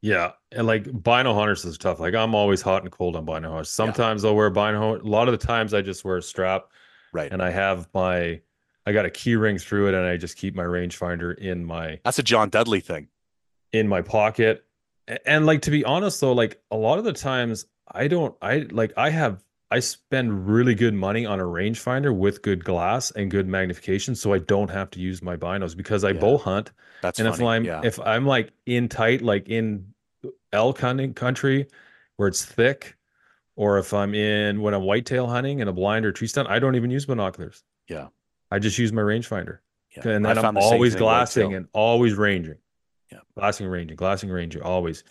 Yeah, and like bino hunters is tough. Like I'm always hot and cold on bino hunters. Sometimes I'll wear bino. A lot of the times I just wear a strap, Right. and I have my, I got a key ring through it, and I just keep my rangefinder in my That's a John Dudley thing. in my pocket. And like to be honest though, like a lot of the times I don't I like I have I spend really good money on a rangefinder with good glass and good magnification so I don't have to use my binos because I Yeah. bow hunt That's and funny. if I'm yeah. if I'm like in tight like in elk hunting country where it's thick or if I'm in when I'm whitetail hunting in a blind or tree stand, I don't even use binoculars. Yeah. I just use my rangefinder. Yeah. And then I'm always glassing and always ranging. Yeah. Glassing, ranging, glassing, ranging, always.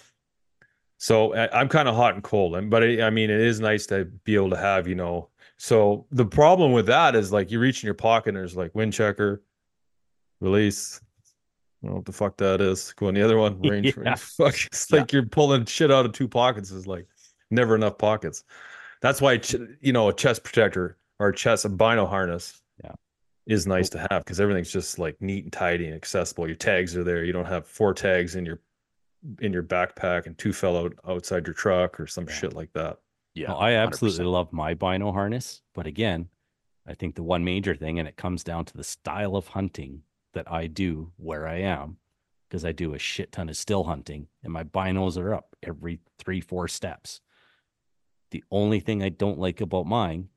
So I, I'm kind of hot and cold, and but it, I mean, it is nice to be able to have, you know. So the problem with that is like you reach in your pocket and there's like wind checker, release. I don't know what the fuck that is. Go on the other one, range. Yeah. Fuck, it's Yeah. like you're pulling shit out of two pockets. Is like never enough pockets. That's why you know a chest protector or a chest a bino harness. Yeah. is nice to have because everything's just like neat and tidy and accessible. Your tags are there. You don't have four tags in your in your backpack and two fell out outside your truck or some Yeah. shit like that. yeah. Well, I absolutely 100%. love my bino harness, but again, I think the one major thing, and it comes down to the style of hunting that I do where I am, because I do a shit ton of still hunting, and my binos are up every three, four steps. The only thing I don't like about mine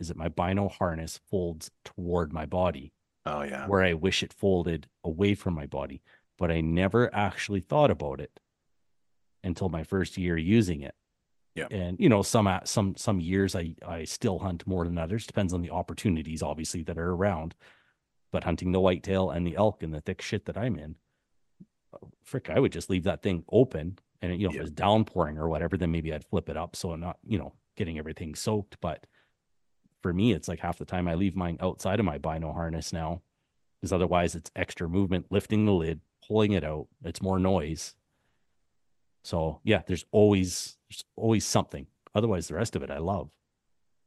is that my bino harness folds toward my body, Oh yeah. where I wish it folded away from my body. But I never actually thought about it until my first year using it Yeah. and you know some some some years i i still hunt more than others depends on the opportunities obviously that are around but hunting the whitetail and the elk and the thick shit that i'm in uh, frick i would just leave that thing open and you know if Yeah. it was downpouring or whatever then maybe i'd flip it up so i'm not you know getting everything soaked but for me it's like half the time i leave mine outside of my bino harness now because otherwise it's extra movement lifting the lid pulling it out it's more noise so yeah, there's always there's always something. Otherwise, the rest of it I love.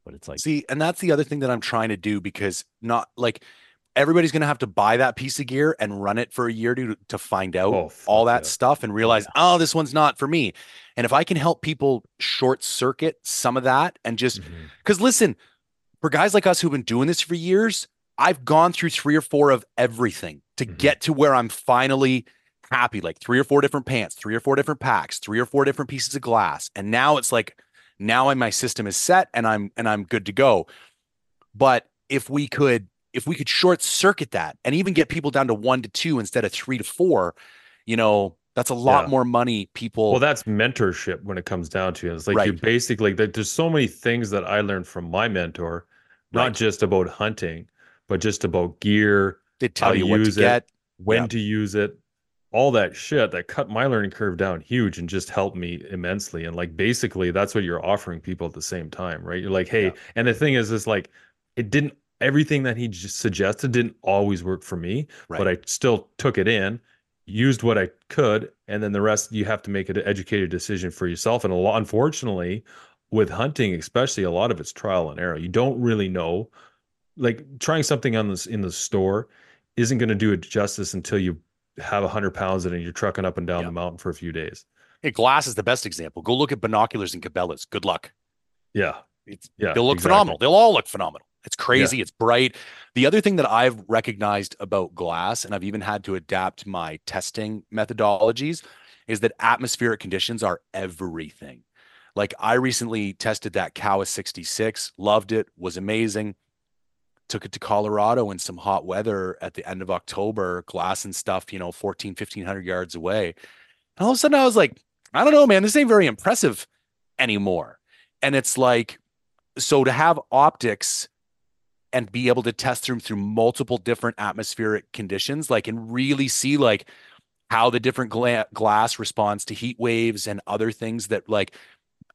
But it's like See, and that's the other thing that I'm trying to do because not like everybody's going to have to buy that piece of gear and run it for a year to to find out Oh, all that yeah. stuff and realize, oh, this one's not for me. And if I can help people short circuit some of that and just mm-hmm. because listen, for guys like us who've been doing this for years, I've gone through three or four of everything to Mhm. get to where I'm finally happy, like three or four different pants, three or four different packs, three or four different pieces of glass. And now it's like now my system is set and I'm and I'm good to go. But if we could if we could short circuit that and even get people down to one to two instead of three to four, you know, That's a lot Yeah. more money people. Well, that's mentorship when it comes down to it. It's like you basically there's so many things that I learned from my mentor, not Right. just about hunting, but just about gear, they tell to you what to use it, get. when Yeah. to use it, all that shit that cut my learning curve down huge and just helped me immensely. And like basically that's what you're offering people at the same time, right? You're like, hey, and the thing is, is like it didn't everything that he just suggested didn't always work for me, but I still took it in, used what I could, and then the rest you have to make an educated decision for yourself. And a lot, unfortunately, with hunting, especially, a lot of it's trial and error. You don't really know. Like trying something on this in the store isn't going to do it justice until you have a hundred pounds in it and you're trucking up and down the mountain for a few days. Hey, glass is the best example. Go look at binoculars and Cabela's. Good luck. Yeah. It's, Yeah, they'll look exactly. phenomenal. They'll all look phenomenal. It's crazy. It's bright. The other thing that I've recognized about glass, and I've even had to adapt my testing methodologies, is that atmospheric conditions are everything. Like I recently tested that Kowa 66, loved it, was amazing. Took it to Colorado in some hot weather at the end of October, glass and stuff, you know, 14, 1500 yards away. And all of a sudden I was like, I don't know, man, this ain't very impressive anymore. And it's like, so to have optics and be able to test them through multiple different atmospheric conditions, like, and really see like how the different gla- glass responds to heat waves and other things that like,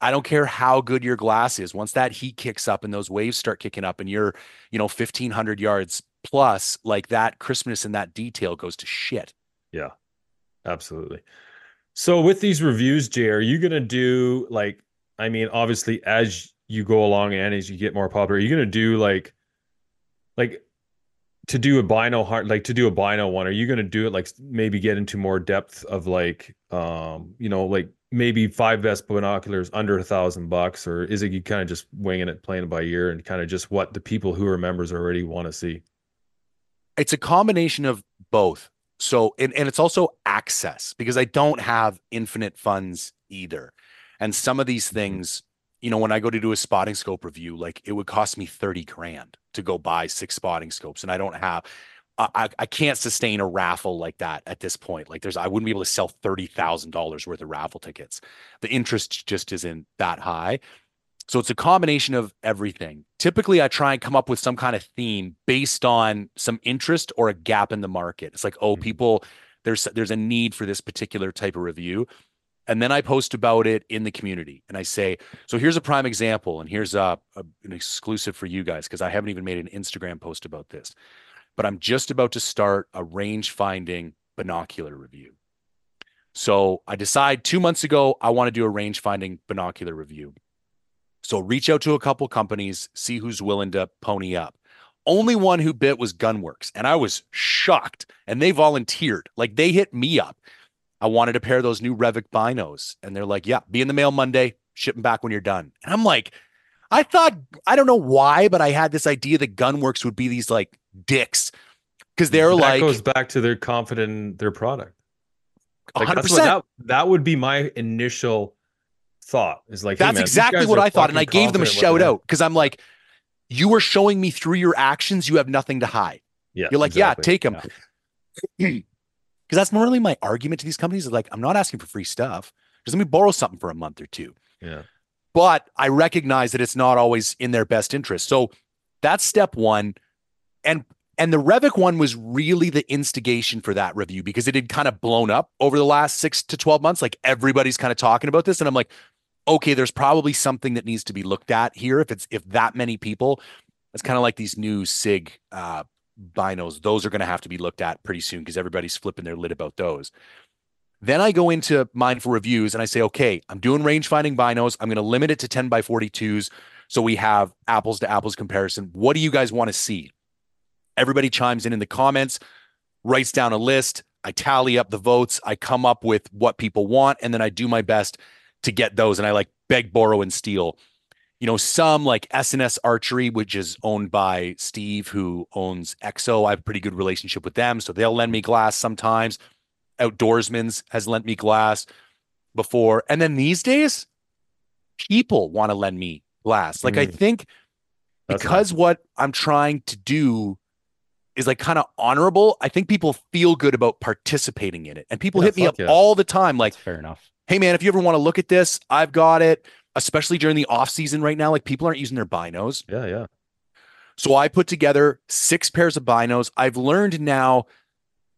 I don't care how good your glass is. Once that heat kicks up and those waves start kicking up and you're, you know, 1500 yards plus, like that crispness and that detail goes to shit. Yeah, absolutely. So with these reviews, Jay, are you gonna do like? I mean, obviously, as you go along and as you get more popular, are you gonna do like, like, to do a bino heart, like to do a bino one? Are you gonna do it like maybe get into more depth of like, um, you know, like maybe five best binoculars under a thousand bucks, or is it you kind of just winging it, playing it by ear, and kind of just what the people who are members already want to see? it's a combination of both. So, and, and it's also access because I don't have infinite funds either. And some of these mm-hmm. things, you know, when I go to do a spotting scope review, like it would cost me 30 grand to go buy six spotting scopes. And I don't have, I, I- can't sustain a raffle like that at this point. Like there's, I wouldn't be able to sell $30,000 worth of raffle tickets. The interest just isn't that high. So it's a combination of everything. Typically, I try and come up with some kind of theme based on some interest or a gap in the market. It's like, oh, mm-hmm. people, there's there's a need for this particular type of review. And then I post about it in the community and I say, so here's a prime example, and here's a, a- an exclusive for you guys because I haven't even made an Instagram post about this. But I'm just about to start a range finding binocular review. So I decide two months ago I want to do a range finding binocular review. So reach out to a couple companies, see who's willing to pony up. Only one who bit was Gunwerks, and I was shocked. And they volunteered, like they hit me up. I wanted to pair of those new Revic binos, and they're like, "Yeah, be in the mail Monday, ship them back when you're done." And I'm like, I thought I don't know why, but I had this idea that Gunwerks would be these like dicks because they're that like goes back to their confident in their product. Like, 100%. what that, that would be my initial thought is like, hey, That's man, exactly what I thought. And I gave them a shout out because I'm like, you are showing me through your actions, you have nothing to hide. Yeah, You're like, exactly. yeah, take them. Because that's normally my argument to these companies is like, I'm not asking for free stuff. Just let me borrow something for a month or two. Yeah. But I recognize that it's not always in their best interest. So that's step one. And and the Revic one was really the instigation for that review because it had kind of blown up over the last six to 12 months. Like everybody's kind of talking about this. And I'm like, okay, there's probably something that needs to be looked at here. If it's if that many people, it's kind of like these new SIG uh binos. Those are going to have to be looked at pretty soon because everybody's flipping their lid about those. Then I go into mine for reviews and I say, okay, I'm doing range finding binos. I'm going to limit it to 10 by 42s. So we have apples to apples comparison. What do you guys want to see? Everybody chimes in in the comments, writes down a list. I tally up the votes. I come up with what people want, and then I do my best to get those. And I like beg, borrow, and steal. You know, some like SNS Archery, which is owned by Steve, who owns EXO. I have a pretty good relationship with them, so they'll lend me glass sometimes. Outdoorsman's has lent me glass before, and then these days, people want to lend me glass. Like I Mm. think That's because what I'm trying to do is like kind of honorable. I think people feel good about participating in it. And people Yeah, hit me up yeah. all the time like, That's fair enough. "Hey man, if you ever want to look at this, I've got it." Especially during the off season right now, like people aren't using their binos. Yeah, yeah. So I put together six pairs of binos. I've learned now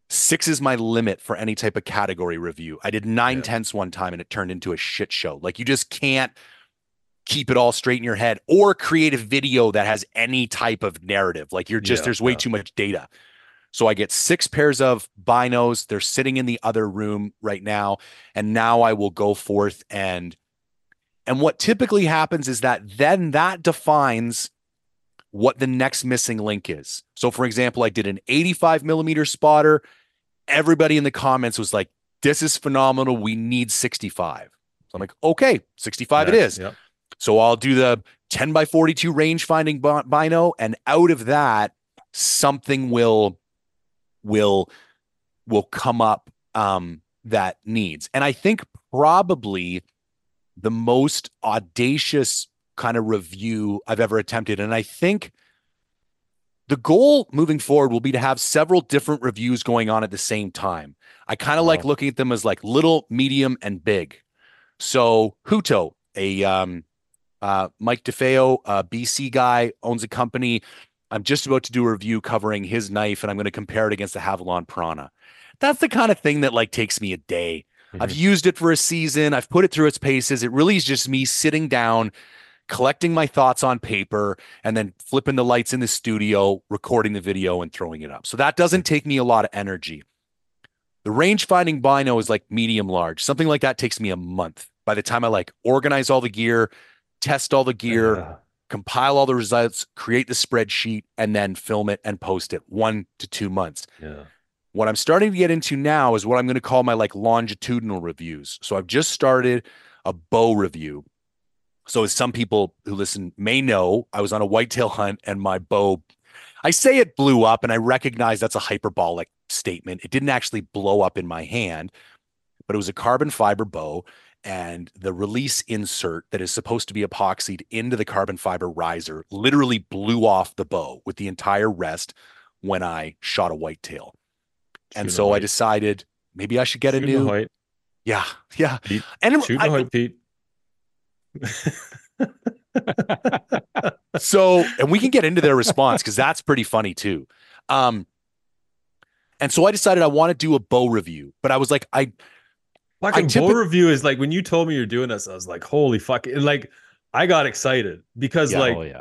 six is my limit for any type of category review. I did nine Yeah. tenths one time and it turned into a shit show. Like you just can't keep it all straight in your head or create a video that has any type of narrative. Like you're just, Yeah, there's way yeah. too much data. So I get six pairs of binos. They're sitting in the other room right now. And now I will go forth and and what typically happens is that then that defines what the next missing link is. So, for example, I did an 85 millimeter spotter. Everybody in the comments was like, This is phenomenal. We need 65. So I'm like, Okay, 65 it is. Yep. So I'll do the 10 by 42 range finding bino, and out of that, something will will will come up um, that needs. And I think probably the most audacious kind of review I've ever attempted. And I think the goal moving forward will be to have several different reviews going on at the same time. I kind of like looking at them as like little, medium, and big. So Huto, a um, uh, Mike DeFeo, uh, a BC guy, owns a company. I'm just about to do a review covering his knife, and I'm going to compare it against the Havalon Piranta. That's the kind of thing that like takes me a day. I've mm-hmm. used it for a season. I've put it through its paces. It really is just me sitting down, collecting my thoughts on paper, and then flipping the lights in the studio, recording the video, and throwing it up. So that doesn't mm-hmm. take me a lot of energy. The range finding bino is like medium large. Something like that takes me a month. By the time I like organize all the gear, test all the gear, Yeah. compile all the results, create the spreadsheet, and then film it and post it one to two months. Yeah. What I'm starting to get into now is what I'm going to call my like longitudinal reviews. So I've just started a bow review. So as some people who listen may know, I was on a whitetail hunt and my bow, I say it blew up and I recognize that's a hyperbolic statement. It didn't actually blow up in my hand, but it was a carbon fiber bow and the release insert that is supposed to be epoxied into the carbon fiber riser literally blew off the bow with the entire rest when I shot a whitetail. And so I decided maybe I should get a new. Hoyt. Yeah, yeah. Pete, And Shooting I- Hoyt, Pete. so and we can get into their response because that's pretty funny too um and so i decided i want to do a bow review but i was like i Fucking bow review is like when you told me you're doing this, I was like, holy fuck. and, Like I got excited because Yeah, like oh yeah.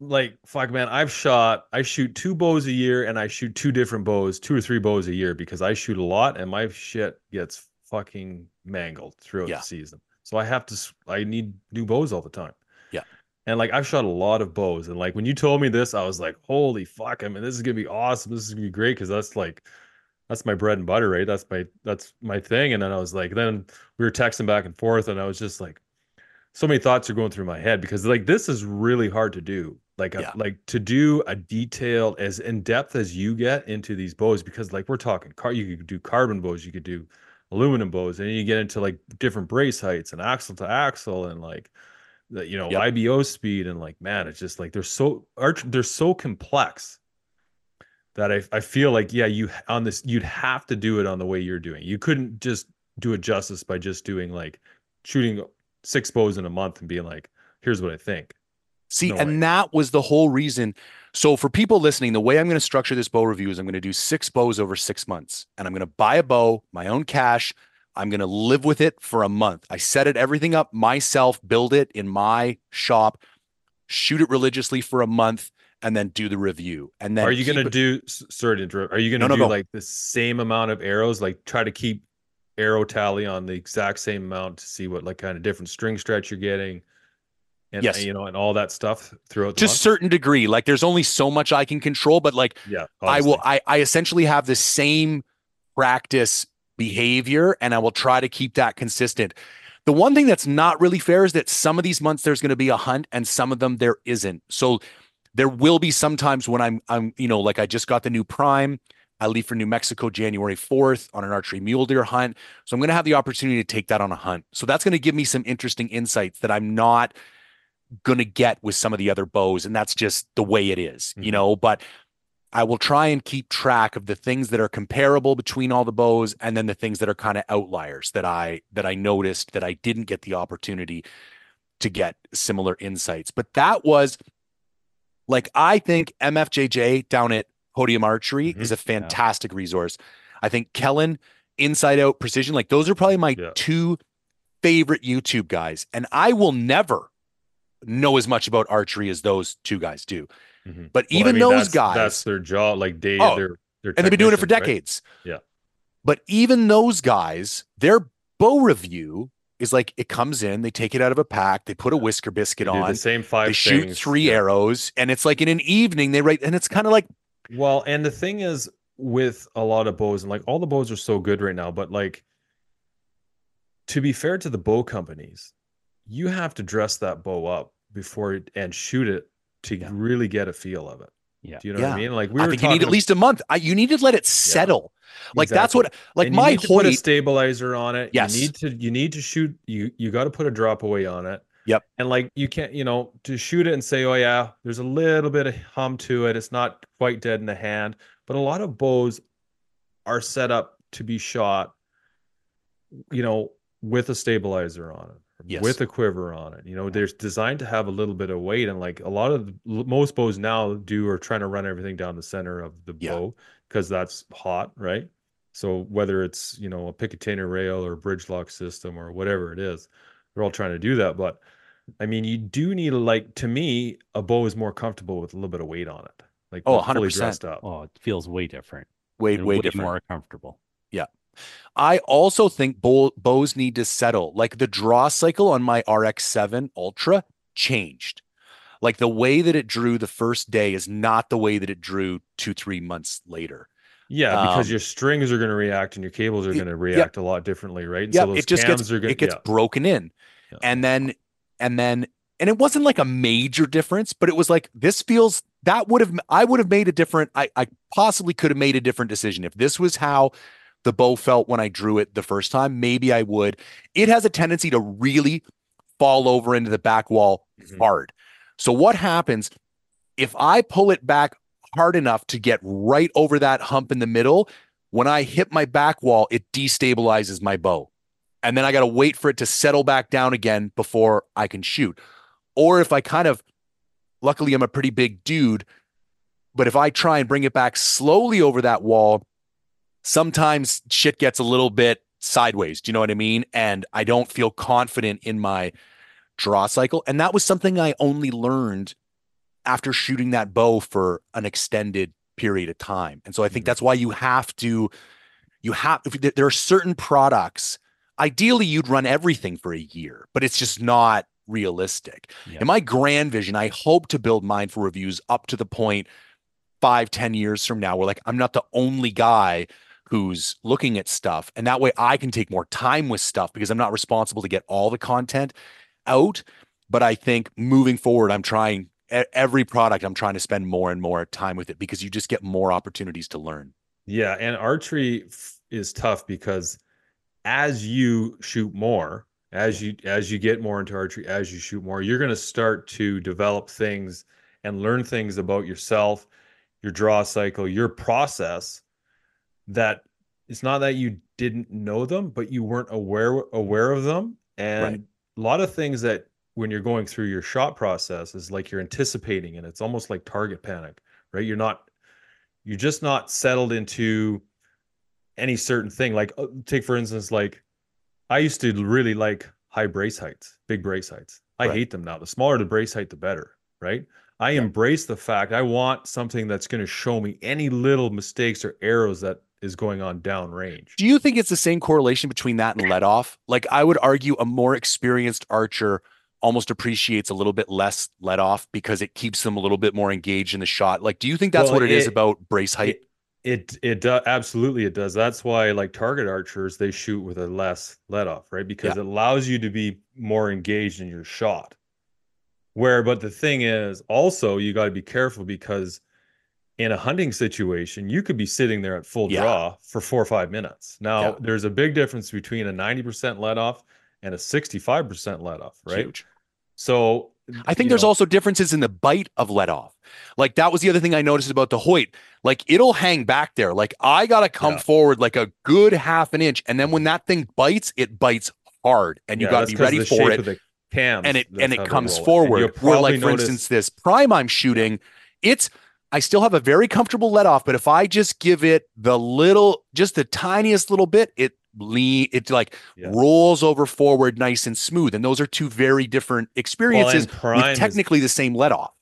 like fuck man, I've shot I shoot two bows a year and I shoot two different bows, two or three bows a year because I shoot a lot and my shit gets fucking mangled throughout Yeah. the season. So I have to I need new bows all the time. Yeah. And like I've shot a lot of bows and like when you told me this, I was like, holy fuck, I mean this is to be awesome. This is to be great cuz that's like that's my bread and butter, right? That's my that's my thing. And then I was like, then we were texting back and forth, and I was just like, so many thoughts are going through my head because like this is really hard to do. Like a, Yeah. like to do a detail as in depth as you get into these bows, because like we're talking car, you could do carbon bows, you could do aluminum bows, and you get into like different brace heights and axle to axle and like the you know Yep. IBO speed and like man, it's just like they're so arch they're so complex that I, I feel like yeah you on this you'd have to do it on the way you're doing. You couldn't just do it justice by just doing like shooting six bows in a month and being like here's what i think. See No and way. that was the whole reason. So for people listening the way i'm going to structure this bow review is i'm going to do six bows over six months and i'm going to buy a bow my own cash. I'm going to live with it for a month. I set it everything up myself build it in my shop shoot it religiously for a month and then do the review and then are you gonna do s- sorry to interrupt are you gonna No, no, do go. like the same amount of arrows like try to keep arrow tally on the exact same amount to see what like kind of different string stretch you're getting and Yes. you know and all that stuff throughout the to a certain degree like there's only so much i can control but like yeah I will. I, I essentially have the same practice behavior and I will try to keep that consistent. The one thing that's not really fair is that some of these months there's going to be a hunt and some of them there isn't. So there will be sometimes when I'm I'm you know like I just got the new prime. I leave for New Mexico January 4th on an archery mule deer hunt. So I'm going to have the opportunity to take that on a hunt. So that's going to give me some interesting insights that I'm not going to get with some of the other bows and that's just the way it is, you Mhm. know, but I will try and keep track of the things that are comparable between all the bows and then the things that are kind of outliers that I that I noticed that I didn't get the opportunity to get similar insights. But that was like I think MFJJ down at Podium Archery is a fantastic resource. I think Kellen Inside Out Precision like those are probably my two favorite YouTube guys and I will never know as much about archery as those two guys do. Mhm. But Well, I even mean, those that's- guys that's their job. Like they, Oh, they're, they're and they've been doing it for technicians, right? decades. Yeah. But even those guys, their bow review is like it comes in, they take it out of a pack, they put a whisker biscuit They do the on, same five they shoot things, three arrows, and it's like in an evening they write, and it's kind of like Well, and the thing is with a lot of bows, and like all the bows are so good right now, but like to be fair to the bow companies, you have to dress that bow up before it, and shoot it to really get a feel of it. Yeah. Do you know what I mean? Like we I were think you need at least a month. I, you need to let it settle. Like that's what like And you my need to put a Hoyt. stabilizer on it. Yes. You need to you need to shoot you you got to put a drop away on it. Yep. And like you can't, you know, to shoot it and say, "Oh yeah, there's a little bit of hum to it. It's not quite dead in the hand." But a lot of bows are set up to be shot you know, with a stabilizer on it, Yes. with a quiver on it. You know, they're designed to have a little bit of weight, and like a lot of the, most bows now do are trying to run everything down the center of the bow because that's hot, right? So whether it's you know a Picatinny rail or bridge lock system or whatever it is, they're all trying to do that. But I mean, you do need a like to me, a bow is more comfortable with a little bit of weight on it, like Oh, 100%. dressed up. Oh, it feels way different. Way, and way different. more comfortable. Yeah. I also think bow, bows need to settle. Like the draw cycle on my RX7 Ultra changed. Like the way that it drew the first day is not the way that it drew two, three months later. Yeah, because Um, your strings are going to react and your cables are going to yeah. react a lot differently, right? And Yeah, so those it just cams gets are going it gets yeah. broken in. And then and then and it wasn't like a major difference, but it was like this feels that would have I would have made a different I I possibly could have made a different decision if this was how the bow felt when I drew it the first time, maybe I would. It has a tendency to really fall over into the back wall mm-hmm. hard. So what happens if I pull it back hard enough to get right over that hump in the middle? When I hit my back wall, it destabilizes my bow. And then I got to wait for it to settle back down again before I can shoot. Or if I kind of, luckily, I'm a pretty big dude, but if I try and bring it back slowly over that wall, sometimes shit gets a little bit sideways. Do you know what I mean? And I don't feel confident in my draw cycle. And that was something I only learned after shooting that bow for an extended period of time. And so I think mm-hmm. that's why you have to, you have, if there- are certain products, ideally you'd run everything for a year, but it's just not realistic. In my grand vision, I hope to build mindful reviews up to the point five, ten years from now, where like I'm not the only guy who's looking at stuff. And that way I can take more time with stuff because I'm not responsible to get all the content out. But I think moving forward, I'm trying every product, I'm trying to spend more and more time with it because you just get more opportunities to learn. Yeah, and archery is tough because as you shoot more, as you as you get more into archery, as you shoot more, you're going to start to develop things and learn things about yourself, your draw cycle, your process that it's not that you didn't know them, but you weren't aware aware of them. And a lot of things that when you're going through your shot process is like you're anticipating and it's almost like target panic, right? You're not you're just not settled into any certain thing. Like uh, take for instance, like I used to really like high brace heights, big brace heights. I Right. hate them now. The smaller the brace height, the better, right? I embrace the fact I want something that's going to show me any little mistakes or arrows that is going on downrange. Do you think it's the same correlation between that and let off? Like I would argue a more experienced archer almost appreciates a little bit less let off because it keeps them a little bit more engaged in the shot. Like, do you think that's Well, what it is about brace height? It it does absolutely it does. That's why like target archers they shoot with a less let off, right? Because it allows you to be more engaged in your shot. Where but the thing is also you got to be careful because in a hunting situation you could be sitting there at full Yeah. draw for 4 or 5 minutes. Now Yeah. there's a big difference between a 90% let off and a 65% let off, right? Huge. So I think there's know, also differences in the bite of let off. Like that was the other thing I noticed about the Hoyt. Like it'll hang back there. Like I gotta come Yeah. forward like a good half an inch, and then when that thing bites, it bites hard, and you yeah, gotta be ready for it. cams, and it and it comes forward. Where like for instance, this prime I'm shooting, it's I still have a very comfortable let off, but if I just give it the little, just the tiniest little bit, it lean, it like Yeah. rolls over forward nice and smooth. And those are two very different experiences prime with is- technically the same let off.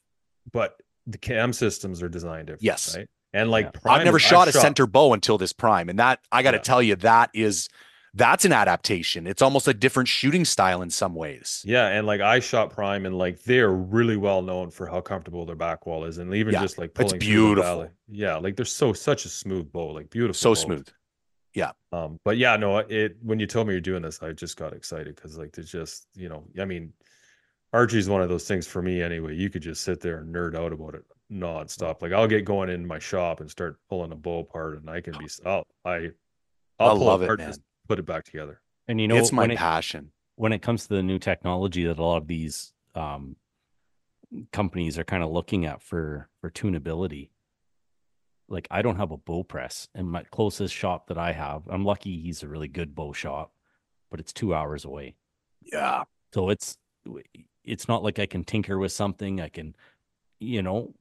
but the cam systems are designed different. Yes. right? And like I've never is- shot a center bow until this prime, and that I got to Yeah. tell you, that is that's an adaptation. It's almost a different shooting style in some ways. Yeah, and like I shot Prime, and like they're really well known for how comfortable their back wall is, and even Yeah, just like pulling the beautiful. Yeah, like they're so such a smooth bow, like beautiful, So bows. smooth. Yeah. Um, but yeah, no, it when you told me you're doing this, I just got excited because like there's just you know, I mean, archery is one of those things for me anyway. You could just sit there and nerd out about it nonstop. Like I'll get going in my shop and start pulling a bow apart, and I can be, I'll, I, I'll I pull love it man. Just put it back together. And you know, it's my when it, passion. when it comes to the new technology that a lot of these um, companies are kind of looking at for for tunability. Like I don't have a bow press, and my closest shop that I have, I'm lucky he's a really good bow shop, but it's two hours away. Yeah. So it's it's not like I can tinker with something. I can, you know,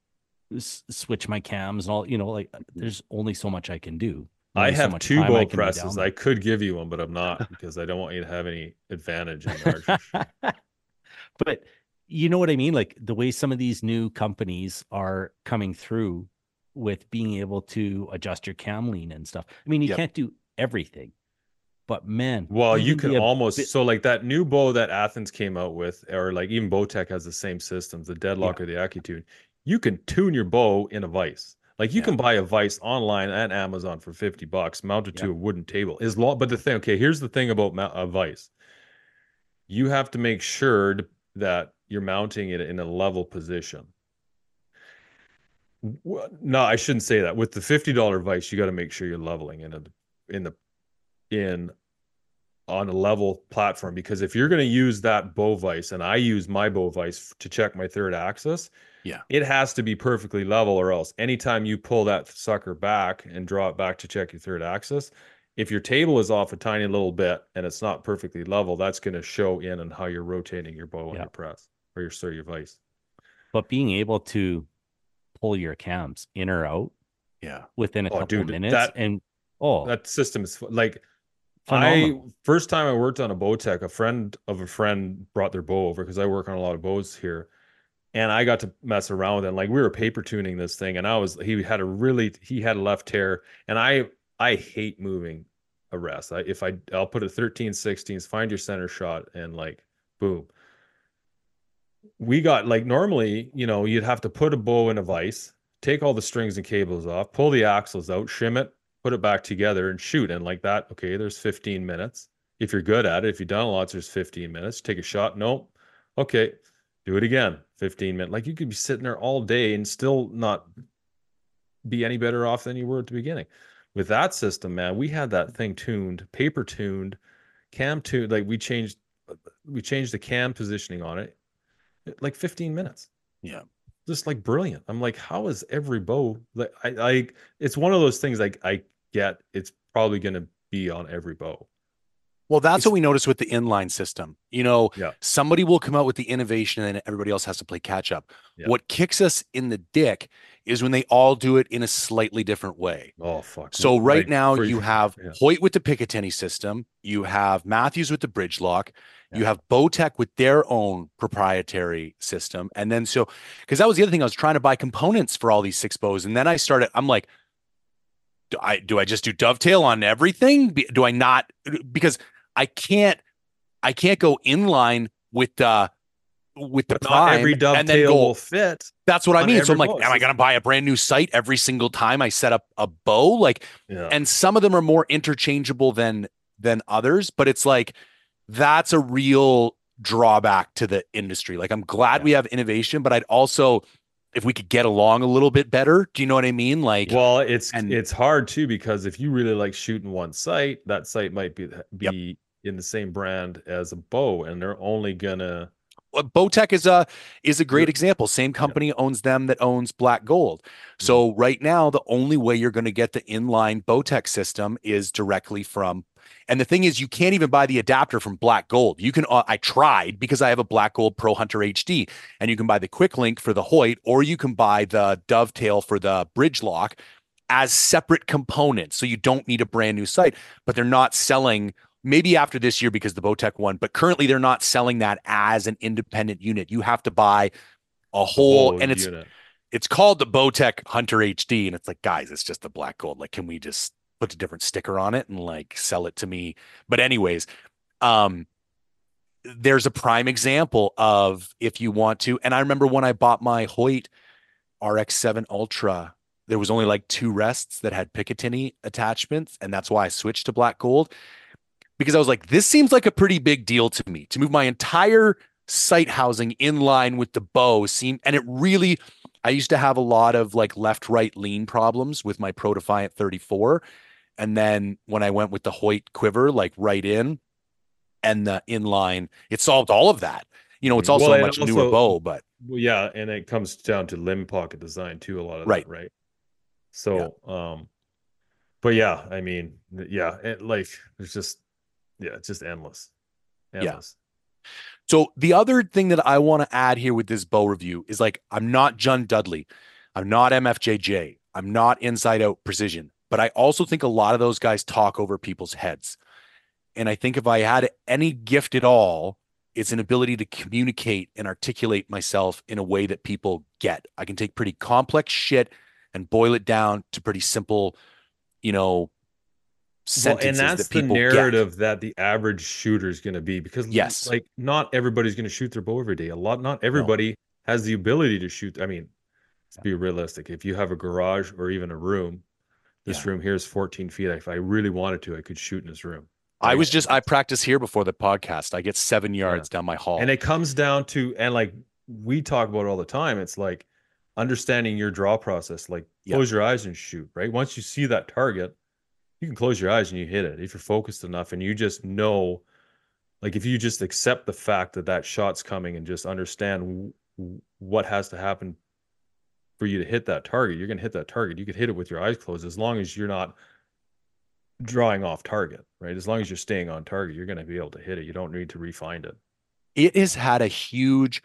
s- switch my cams and all. You know, like there's only so much I can do. I Only so have two time I bow presses. I could give you one, but I'm not because I don't want you to have any advantage in the archery. but you know what I mean? Like the way some of these new companies are coming through with being able to adjust your cam lean and stuff. I mean, you Yep. can't do everything, but man, Well, you can almost bit- so like that new bow that Athens came out with, or like even Bowtech has the same systems, the Deadlock or the AccuTune. You can tune your bow in a vise. Like you Yeah. can buy a vice online at Amazon for 50 bucks, mounted to a wooden table. Is law, but the thing, okay, here's the thing about a vise. You have to make sure that you're mounting it in a level position. No, I shouldn't say that. With the $50 vice, you got to make sure you're leveling in a in the in on a level platform because if you're going to use that bow vice and I use my bow vice to check my third axis, Yeah. it has to be perfectly level or else anytime you pull that sucker back and draw it back to check your third axis, if your table is off a tiny little bit and it's not perfectly level, that's going to show in on how you're rotating your bow on Yeah. your press or your sorry, your vise. but being able to pull your cams in or out Yeah. within a Oh, couple dude, minutes that- and oh, That system is like phenomenal. I first time I worked on a Bowtech, a friend of a friend brought their bow over because I work on a lot of bows here. And I got to mess around with it. Like we were paper tuning this thing, and I was he had a really he had a left tear, and I I hate moving a rest. I, if I I'll put a 13 16s, find your center shot, and like boom. We got like normally, you know, you'd have to put a bow in a vise, take all the strings and cables off, pull the axles out, shim it, put it back together and shoot. And like that, okay, there's 15 minutes. If you're good at it, if you've done lots, there's 15 minutes. Take a shot. Nope. Okay. Do it again. 15 minutes. Like you could be sitting there all day and still not be any better off than you were at the beginning. With that system, man, we had that thing tuned, paper tuned, cam tuned. Like we changed, we changed the cam positioning on it, like 15 minutes Yeah. just like brilliant. I'm like, how is every bow like I like it's one of those things like I get it's probably gonna be on every bow. Well, that's what we noticed with the inline system. You know, Yeah. somebody will come out with the innovation and then everybody else has to play catch up. Yeah. What kicks us in the dick is when they all do it in a slightly different way. Oh fuck. So man. right now for- you have yeah. Hoyt with the Picatinny system, you have Mathews with the bridge lock, you have Bowtech with their own proprietary system, and then so because that was the other thing I was trying to buy components for all these six bows, and then I started. I'm like, do I do I just do dovetail on everything? Do I not because I can't I can't go inline uh, with the with the prime every and then dovetail go will fit. that's what I mean. So I'm like, am I going to buy a brand new sight every single time I set up a bow? Like, Yeah. and some of them are more interchangeable than than others, but it's like that's a real drawback to the industry. Like, I'm glad we have innovation, but I'd also, if we could get along a little bit better, do you know what I mean? Like, well, it's and- it's hard too because if you really like shooting one sight, that sight might be be in the same brand as a bow, and they're only gonna Bowtech is a is a great example. Same company owns them that owns Black Gold. So right now, the only way you're going to get the inline Bowtech system is directly from. And the thing is, you can't even buy the adapter from Black Gold. You can. Uh, I tried because I have a Black Gold Pro Hunter HD, and you can buy the Quick Link for the Hoyt, or you can buy the Dovetail for the Bridge Lock as separate components. So you don't need a brand new site, But they're not selling maybe after this year because the Bowtech one, but currently they're not selling that as an independent unit. You have to buy a whole, whole and it's unit. it's called the Bowtech Hunter HD, and it's like, guys, it's just the black gold. Like, can we just put a different sticker on it and like sell it to me? But anyways, um, there's a prime example of if you want to, and I remember when I bought my Hoyt RX7 Ultra. There was only like two rests that had Picatinny attachments, and that's why I switched to black gold because I was like, this seems like a pretty big deal to me to move my entire sight housing in line with the bow. Seem and it really, I used to have a lot of like left right lean problems with my Pro Defiant 34. And then when I went with the Hoyt quiver, like right in and the inline, it solved all of that. You know, it's also Well, a much newer bow, but Well, yeah, and it comes down to limb pocket design too. A lot of Right. that, right? So, um, but yeah, I mean, yeah, it, like there's just, yeah, it's just endless, Yeah. So the other thing that I want to add here with this bow review is like I'm not John Dudley, I'm not MFJJ, I'm not Inside Out Precision, but I also think a lot of those guys talk over people's heads. And I think if I had any gift at all, it's an ability to communicate and articulate myself in a way that people get. I can take pretty complex shit and boil it down to pretty simple, you know, Well, and that's that the people get. narrative that the average shooter is going to be because, Yes. like, not everybody's going to shoot their bow every day. A lot, not everybody has the ability to shoot. I mean, let's be realistic. If you have a garage or even a room, this room here is 14 feet. If I really wanted to, I could shoot in this room. I was just I practiced here before the podcast. I get seven yards down my hall. And it comes down to, and like we talk about it all the time, it's like understanding your draw process. Like Yeah. close your eyes and shoot, right? Once you see that target, you can close your eyes and you hit it. If you're focused enough and you just know, like if you just accept the fact that that shot's coming and just understand w- what has to happen for you to hit that target, you're going to hit that target. You could hit it with your eyes closed as long as you're not drawing off target, right? As long as you're staying on target, you're going to be able to hit it. You don't need to refine it. it has had a huge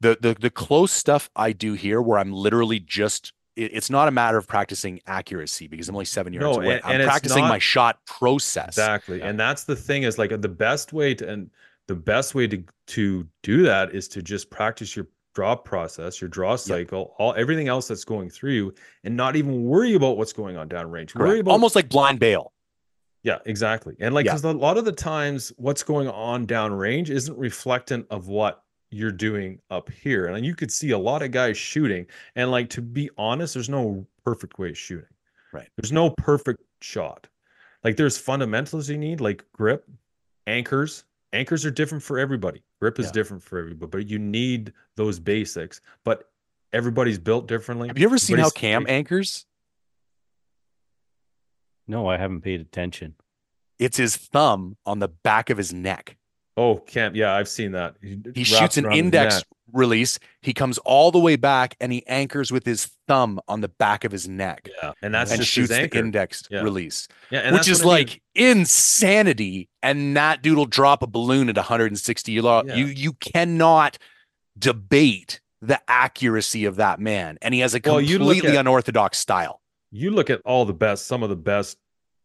the the the close stuff I do here where I'm literally just it- it's not a matter of practicing accuracy because I'm only seven yards No, away. and- I'm and practicing my shot process. Exactly. And that's the thing is like the best way to and the best way to to do that is to just practice your draw process, your draw cycle, all everything else that's going through you and not even worry about what's going on downrange. Worry about Almost like blind bail. yeah, exactly. And like Yeah. because a lot of the times what's going on downrange isn't reflectant of what you're doing up here. And you could see a lot of guys shooting. And like to be honest, there's no perfect way of shooting. Right. There's no perfect shot. Like there's fundamentals you need, like grip, anchors. Anchors are different for everybody. Grip is Yeah. different for everybody, but you need those basics. But everybody's built differently. Have you ever seen how Everybody's- Cam anchors? No, I haven't paid attention. It's his thumb on the back of his neck. Oh, Camp. Yeah, I've seen that. He wraps shoots an index release. He comes all the way back and he anchors with his thumb on the back of his neck. Yeah, and that's and shoots his the index Yeah. release, Yeah, and which is what I mean. like insanity. And that dude will drop a balloon at 160. You, Yeah. you you cannot debate the accuracy of that man, and he has a Well, completely at- unorthodox style. you look at all the best, some of the best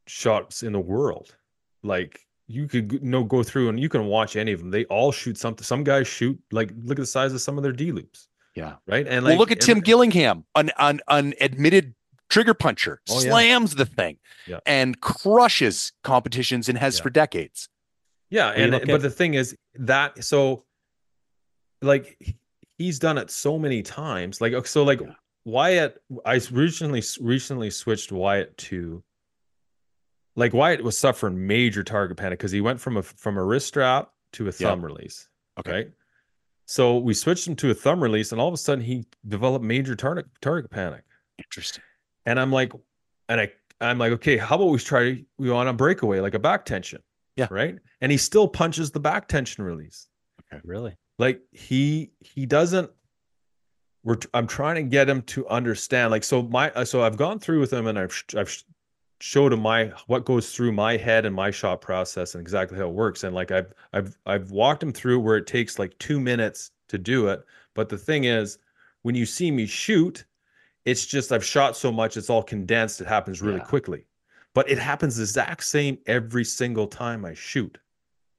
shots in the world. Like you could g- no go through and you can watch any of them. They all shoot something. Some guys shoot like look at the size of some of their D loops, Yeah. right? And well, look at Tim Gillingham, an, an an admitted trigger puncher, Oh, yeah. slams the thing Yeah. and crushes competitions and has Yeah. for decades. Yeah, you and but at- the thing is that so like he's done it so many times. Like so like Yeah. Wyatt I recently recently switched Wyatt to like Wyatt was suffering major target panic because he went from a from a wrist strap to a thumb release. Okay. Right. So we switched him to a thumb release, and all of a sudden he developed major target target panic. Interesting. And I'm like, and I I'm like, okay, how about we try we want a breakaway, like a back tension. Yeah. Right. And he still punches the back tension release. Okay. Really? like he he doesn't we're I'm trying to get him to understand like so my so i've gone through with him and i've i've sh- showed him my what goes through my head and my shot process and exactly how it works. And like i've i've i've walked him through where it takes like two minutes to do it. But the thing is when you see me shoot it's just i've shot so much it's all condensed it happens really Yeah. quickly. But it happens the exact same every single time i shoot.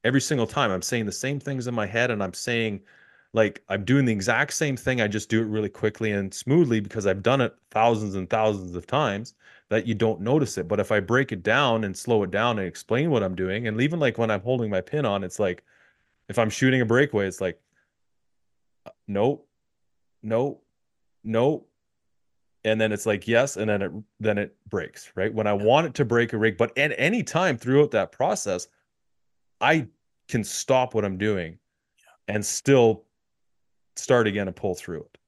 Every single time i'm saying the same things in my head and i'm saying like i'm doing the exact same thing i just do it really quickly and smoothly because i've done it thousands and thousands of times that you don't notice it but if i break it down and slow it down and explain what i'm doing and even like when i'm holding my pin on it's like if i'm shooting a breakaway it's like no no no and then it's like yes and then it then it breaks right? When i want it to break a rig but at any time throughout that process i can stop what i'm doing and still start again and pull through it.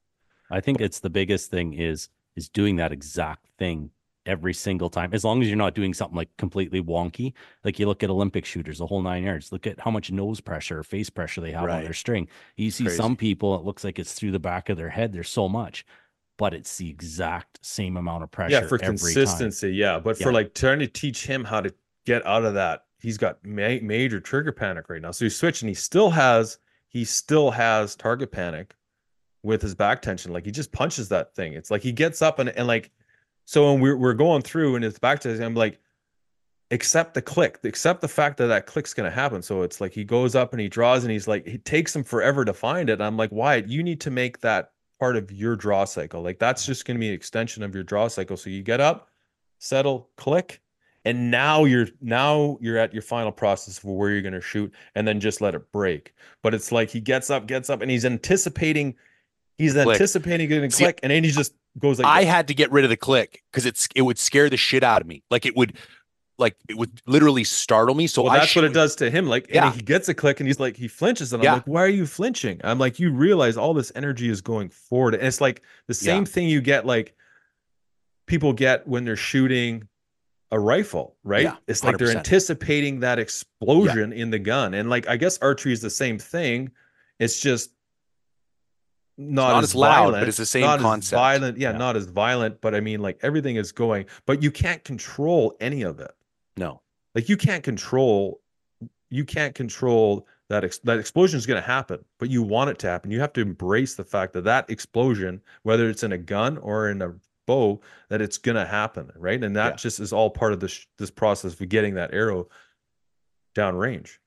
I think it's the biggest thing is is doing that exact thing every single time. As long as you're not doing something like completely wonky, like you look at Olympic shooters, the whole nine yards. Look at how much nose pressure or face pressure they have on their string. You see Crazy. some people, it looks like it's through the back of their head. There's so much, but it's the exact same amount of pressure. yeah for every time. consistency yeah but for like trying to teach him how to get out of that he's got ma- major trigger panic right now so he's switching he still has he still has target panic with his back tension like he just punches that thing it's like he gets up and, and like so when we're, we're going through and it's back to i'm like accept the click accept the fact that that click's going to happen. So it's like he goes up and he draws and he's like it takes him forever to find it. I'm like wyatt you need to make that part of your draw cycle. Like that's just going to be an extension of your draw cycle. So you get up settle click and now you're now you're at your final process for where you're going to shoot and then just let it break. But it's like he gets up gets up and he's anticipating he's Click. anticipating getting a See, click and then he just goes like I this. had to get rid of the click because it's it would scare the shit out of me. Like it would, like it would literally startle me. So well, that's what it does to him. Like, Yeah. and he gets a click and he's like, he flinches. And I'm Yeah. like, why are you flinching? I'm like, you realize all this energy is going forward. And it's like the Yeah. same thing you get, like, people get when they're shooting a rifle, right? Yeah, it's like they're anticipating that explosion in the gun. And like, I guess archery is the same thing. It's just not, not as, as loud, but it's the same not as concept. violent. Yeah, Yeah. not as violent, but I mean, like everything is going, but you can't control any of it no. like you can't control you can't control that ex- that explosion is going to happen but you want it to happen you have to embrace the fact that that explosion whether it's in a gun or in a bow that it's going to happen right and that Yeah. just is all part of this this process of getting that arrow down range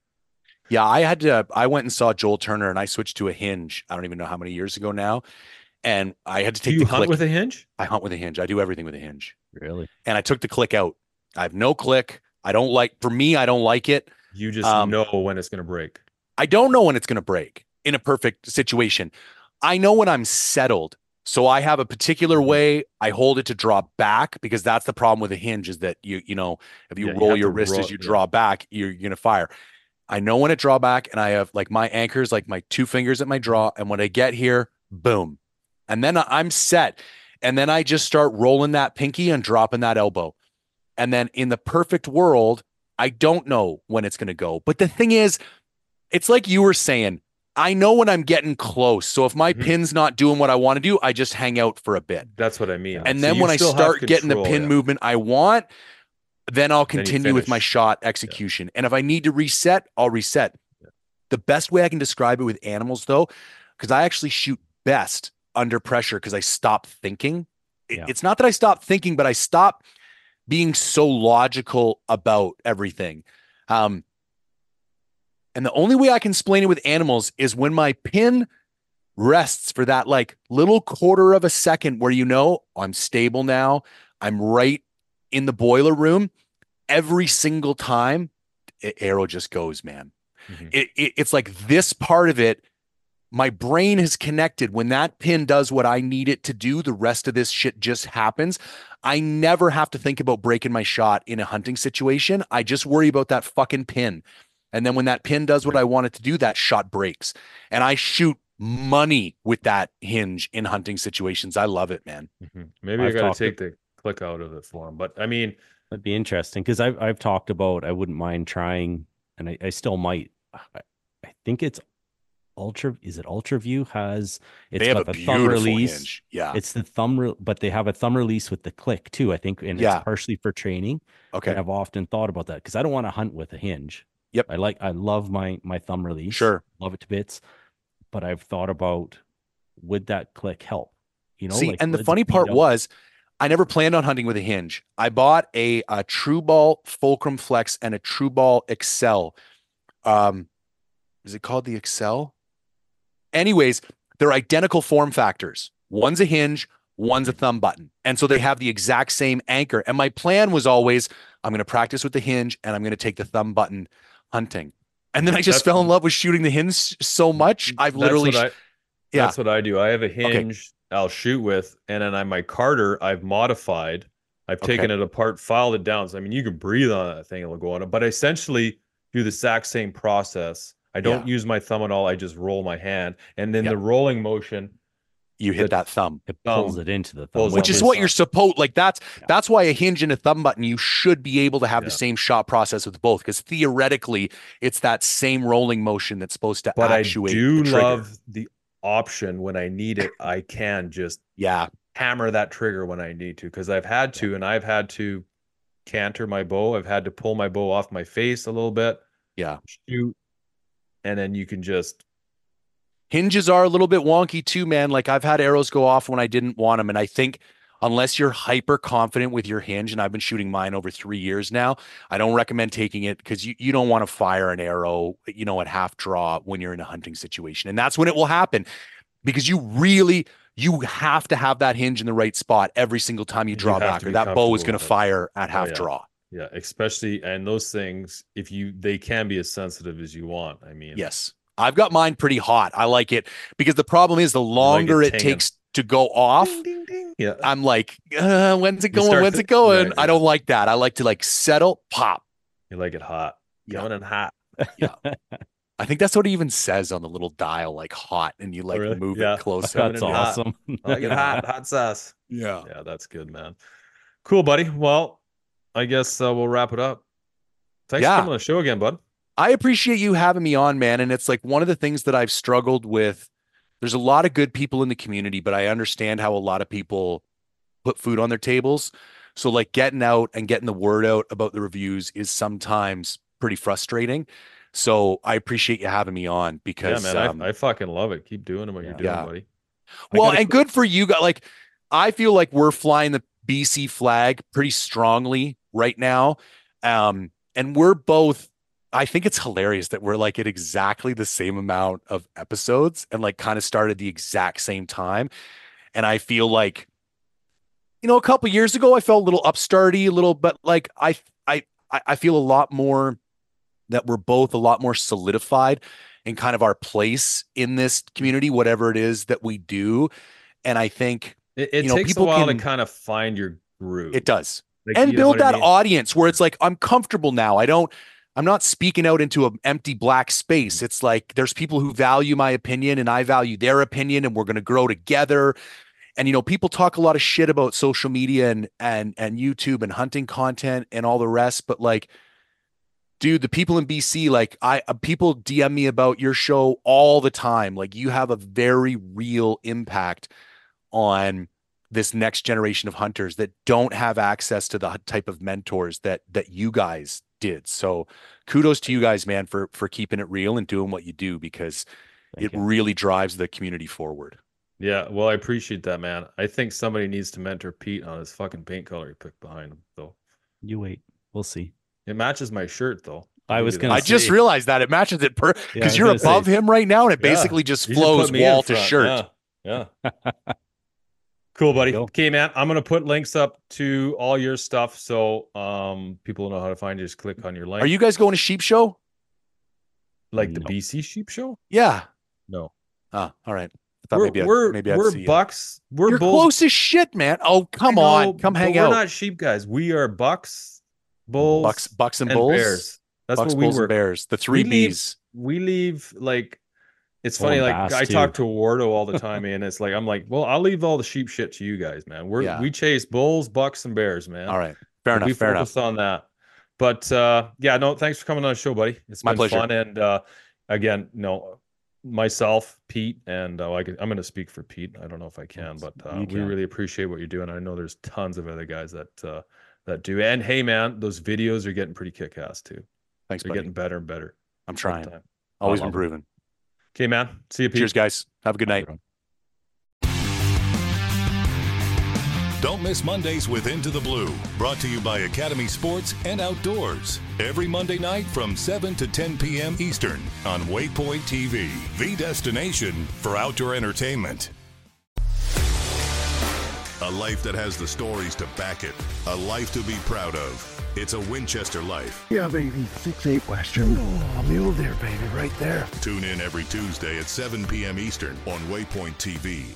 Yeah, I had to. I went and saw Joel Turner, and I switched to a hinge. I don't even know how many years ago now, and I had to do take you the hunt click. with a hinge I hunt with a hinge. I do everything with a hinge, Really? and I took the click out. I have no click. I don't like. For me, I don't like it. you just Um, know when it's going to break I don't know when it's going to break in a perfect situation. I know when I'm settled. So I have a particular way I hold it to draw back because that's the problem with a hinge is that you you know if you Yeah, roll have your wrist roll- as you yeah. draw back you're, you're gonna fire. I know when to draw back and I have like my anchors like my two fingers at my draw and when I get here boom and then I'm set and then I just start rolling that pinky and dropping that elbow and then in the perfect world I don't know when it's gonna go but the thing is it's like you were saying. I know when I'm getting close. So if my Mhm. pin's not doing what I want to do, I just hang out for a bit. that's what i mean And So then when I start getting the pin yeah. movement I want, then I'll Then continue with my shot execution. And if I need to reset, I'll reset. The best way I can describe it with animals, though, because I actually shoot best under pressure because I stop thinking. Yeah. It's not that I stop thinking, but I stop being so logical about everything. Um, and the only way I can explain it with animals is when my pin rests for that like little quarter of a second where you know I'm stable now. I'm right in the boiler room. Every single time, arrow just goes, man. Mhm. It, it, it's like this part of it. My brain is connected. When that pin does what I need it to do, the rest of this shit just happens. I never have to think about breaking my shot in a hunting situation. I just worry about that fucking pin. And then when that pin does what I want it to do, that shot breaks. And I shoot money with that hinge in hunting situations. I love it, man. Mhm. maybe i got to- take the click out of it for him but i mean That'd be interesting because I've I've talked about I wouldn't mind trying, and I, I still might. I, I think it's Ultra is it Ultra View has it's they have got a the thumb release. hinge. Yeah. It's the thumb, re- but they have a thumb release with the click too. I think, and Yeah. it's partially for training. okay. And I've often thought about that because I don't want to hunt with a hinge. Yep. I like I love my my thumb release. Sure. Love it to bits. But I've thought about would that click help? You know, See, like, and the funny part was, I never planned on hunting with a hinge. I bought a, a TruBall Fulcrum Flex and a TruBall Excel. Um, is it called the Excel? Anyways, they're identical form factors. One's a hinge, one's a thumb button, and so they have the exact same anchor. And my plan was always, I'm going to practice with the hinge, and I'm going to take the thumb button hunting. And then I just That's- fell in love with shooting the hinge so much. I've That's literally, I, yeah. That's what I do. I have a hinge I'll shoot with, and then I my Carter I've modified. I've Okay. taken it apart, filed it down. So I mean, you can breathe on that thing; it'll go on it. But I essentially do the exact same process. I don't use my thumb at all. I just roll my hand, and then Yep. the rolling motion. you hit the that thumb. it pulls thumb it into the thumb, which is what side. you're supposed like that's Yeah. that's why a hinge and a thumb button you should be able to have the same shot process with both because theoretically it's that same rolling motion that's supposed to But I actuate do the love the option when I need it. I can just yeah hammer that trigger when I need to because I've had to, and I've had to canter my bow. I've had to pull my bow off my face a little bit, yeah shoot, and then you can just hinges are a little bit wonky too man like I've had arrows go off when I didn't want them and I think unless you're hyper confident with your hinge and I've been shooting mine over 3 years now I don't recommend taking it cuz you you don't want to fire an arrow you know at half draw when you're in a hunting situation and that's when it will happen because you really you have to have that hinge in the right spot every single time you You draw have back or that bow is going to fire at Oh, half yeah. draw yeah, especially and those things if you they can be as sensitive as you want. I mean, yes I've got mine pretty hot I like it because the problem is the longer it tinging. takes to go off ding, ding, ding. Yeah, I'm like, uh, when's it going? When's to- it going? yeah, I don't like that. I like to like settle, pop. you like it hot, Yeah. coming in hot. I think that's what it even says on the little dial, like hot, and you like Oh, really? move Yeah. it closer. That's in hot. awesome. I like it hot, hot sauce. Yeah. Yeah, that's good, man. Cool, buddy. Well, I guess uh, we'll wrap it up. Thanks Yeah. for coming on the show again, bud. I appreciate you having me on, man. And it's like one of the things that I've struggled with. There's a lot of good people in the community, but I understand how a lot of people put food on their tables. So, like, getting out and getting the word out about the reviews is sometimes pretty frustrating. So, I appreciate you having me on because, yeah, man, um, I, I fucking love it. Keep doing what you're doing, Yeah. buddy. I Well, gotta and good for you guys. Like, I feel like we're flying the BC flag pretty strongly right now. Um, and we're both, I think it's hilarious that we're like at exactly the same amount of episodes and like kind of started the exact same time. And I feel like, you know, a couple years ago, I felt a little upstarty, a little, but like I, I, I feel a lot more that we're both a lot more solidified in kind of our place in this community, whatever it is that we do. And I think it, it you know, takes a while can- to kind of find your groove. it does Like, and build what I that mean? audience where it's like, I'm comfortable now. I don't, I'm not speaking out into an empty black space. It's like there's people who value my opinion and I value their opinion and we're going to grow together. And you know, people talk a lot of shit about social media and and and YouTube and hunting content and all the rest, but like dude, the people in BC like I uh, people DM me about your show all the time. Like you have a very real impact on this next generation of hunters that don't have access to the type of mentors that that you guys did. So kudos to you guys, man, for for keeping it real and doing what you do because Thank it you. really drives the community forward. Yeah, well, I appreciate that, man. I think somebody needs to mentor Pete on his fucking paint color he picked behind him, though. You wait. We'll see. It matches my shirt, though. I was gonna I that. just realized that it matches it per because was you're gonna say- above him right now and it Yeah. basically just You should put flows me in wall to shirt. Yeah. yeah. cool, buddy. Okay, man. I'm gonna put links up to all your stuff so um people know how to find you. Just click on your link. Are you guys going to sheep show? like the BC sheep show? Yeah. No. Oh, all right. I thought We're maybe we're, maybe I'd we're see you. bucks. We're You're bulls. close as shit, man. Oh, come I on. Come hang we're out. not sheep guys. We are bucks, bulls, Bucks, bucks and, and bulls. bears. That's Bucks, what we bulls, were. and bears. The three We leave- Bs. we leave like it's funny like i too. talk to wardo all the time and it's like i'm like well i'll leave all the sheep shit to you guys man we're Yeah. we chase bulls bucks and bears man All right. Fair enough. we Fair enough. on that but uh yeah no thanks for coming on the show buddy it's My pleasure. fun and uh again no myself, Pete, and uh, I I'm going to speak for Pete. I don't know if I can, but uh, You we really appreciate what you're doing. I know there's tons of other guys that uh, that do. And hey, man, those videos are getting pretty kick ass too. Thanks, They're buddy. getting better and better. I'm trying. Always improving. Okay, man. See you, Pete. Cheers, guys. Have a good night. Don't miss Mondays with Into the Blue, brought to you by Academy Sports and Outdoors. Every Monday night from 7 to 10 p.m. Eastern on Waypoint TV, the destination for outdoor entertainment. A life that has the stories to back it, a life to be proud of. It's a Winchester life. Yeah, baby. Six eight Western. Oh, mule deer, baby, right there. Tune in every Tuesday at 7 p.m. Eastern on Waypoint TV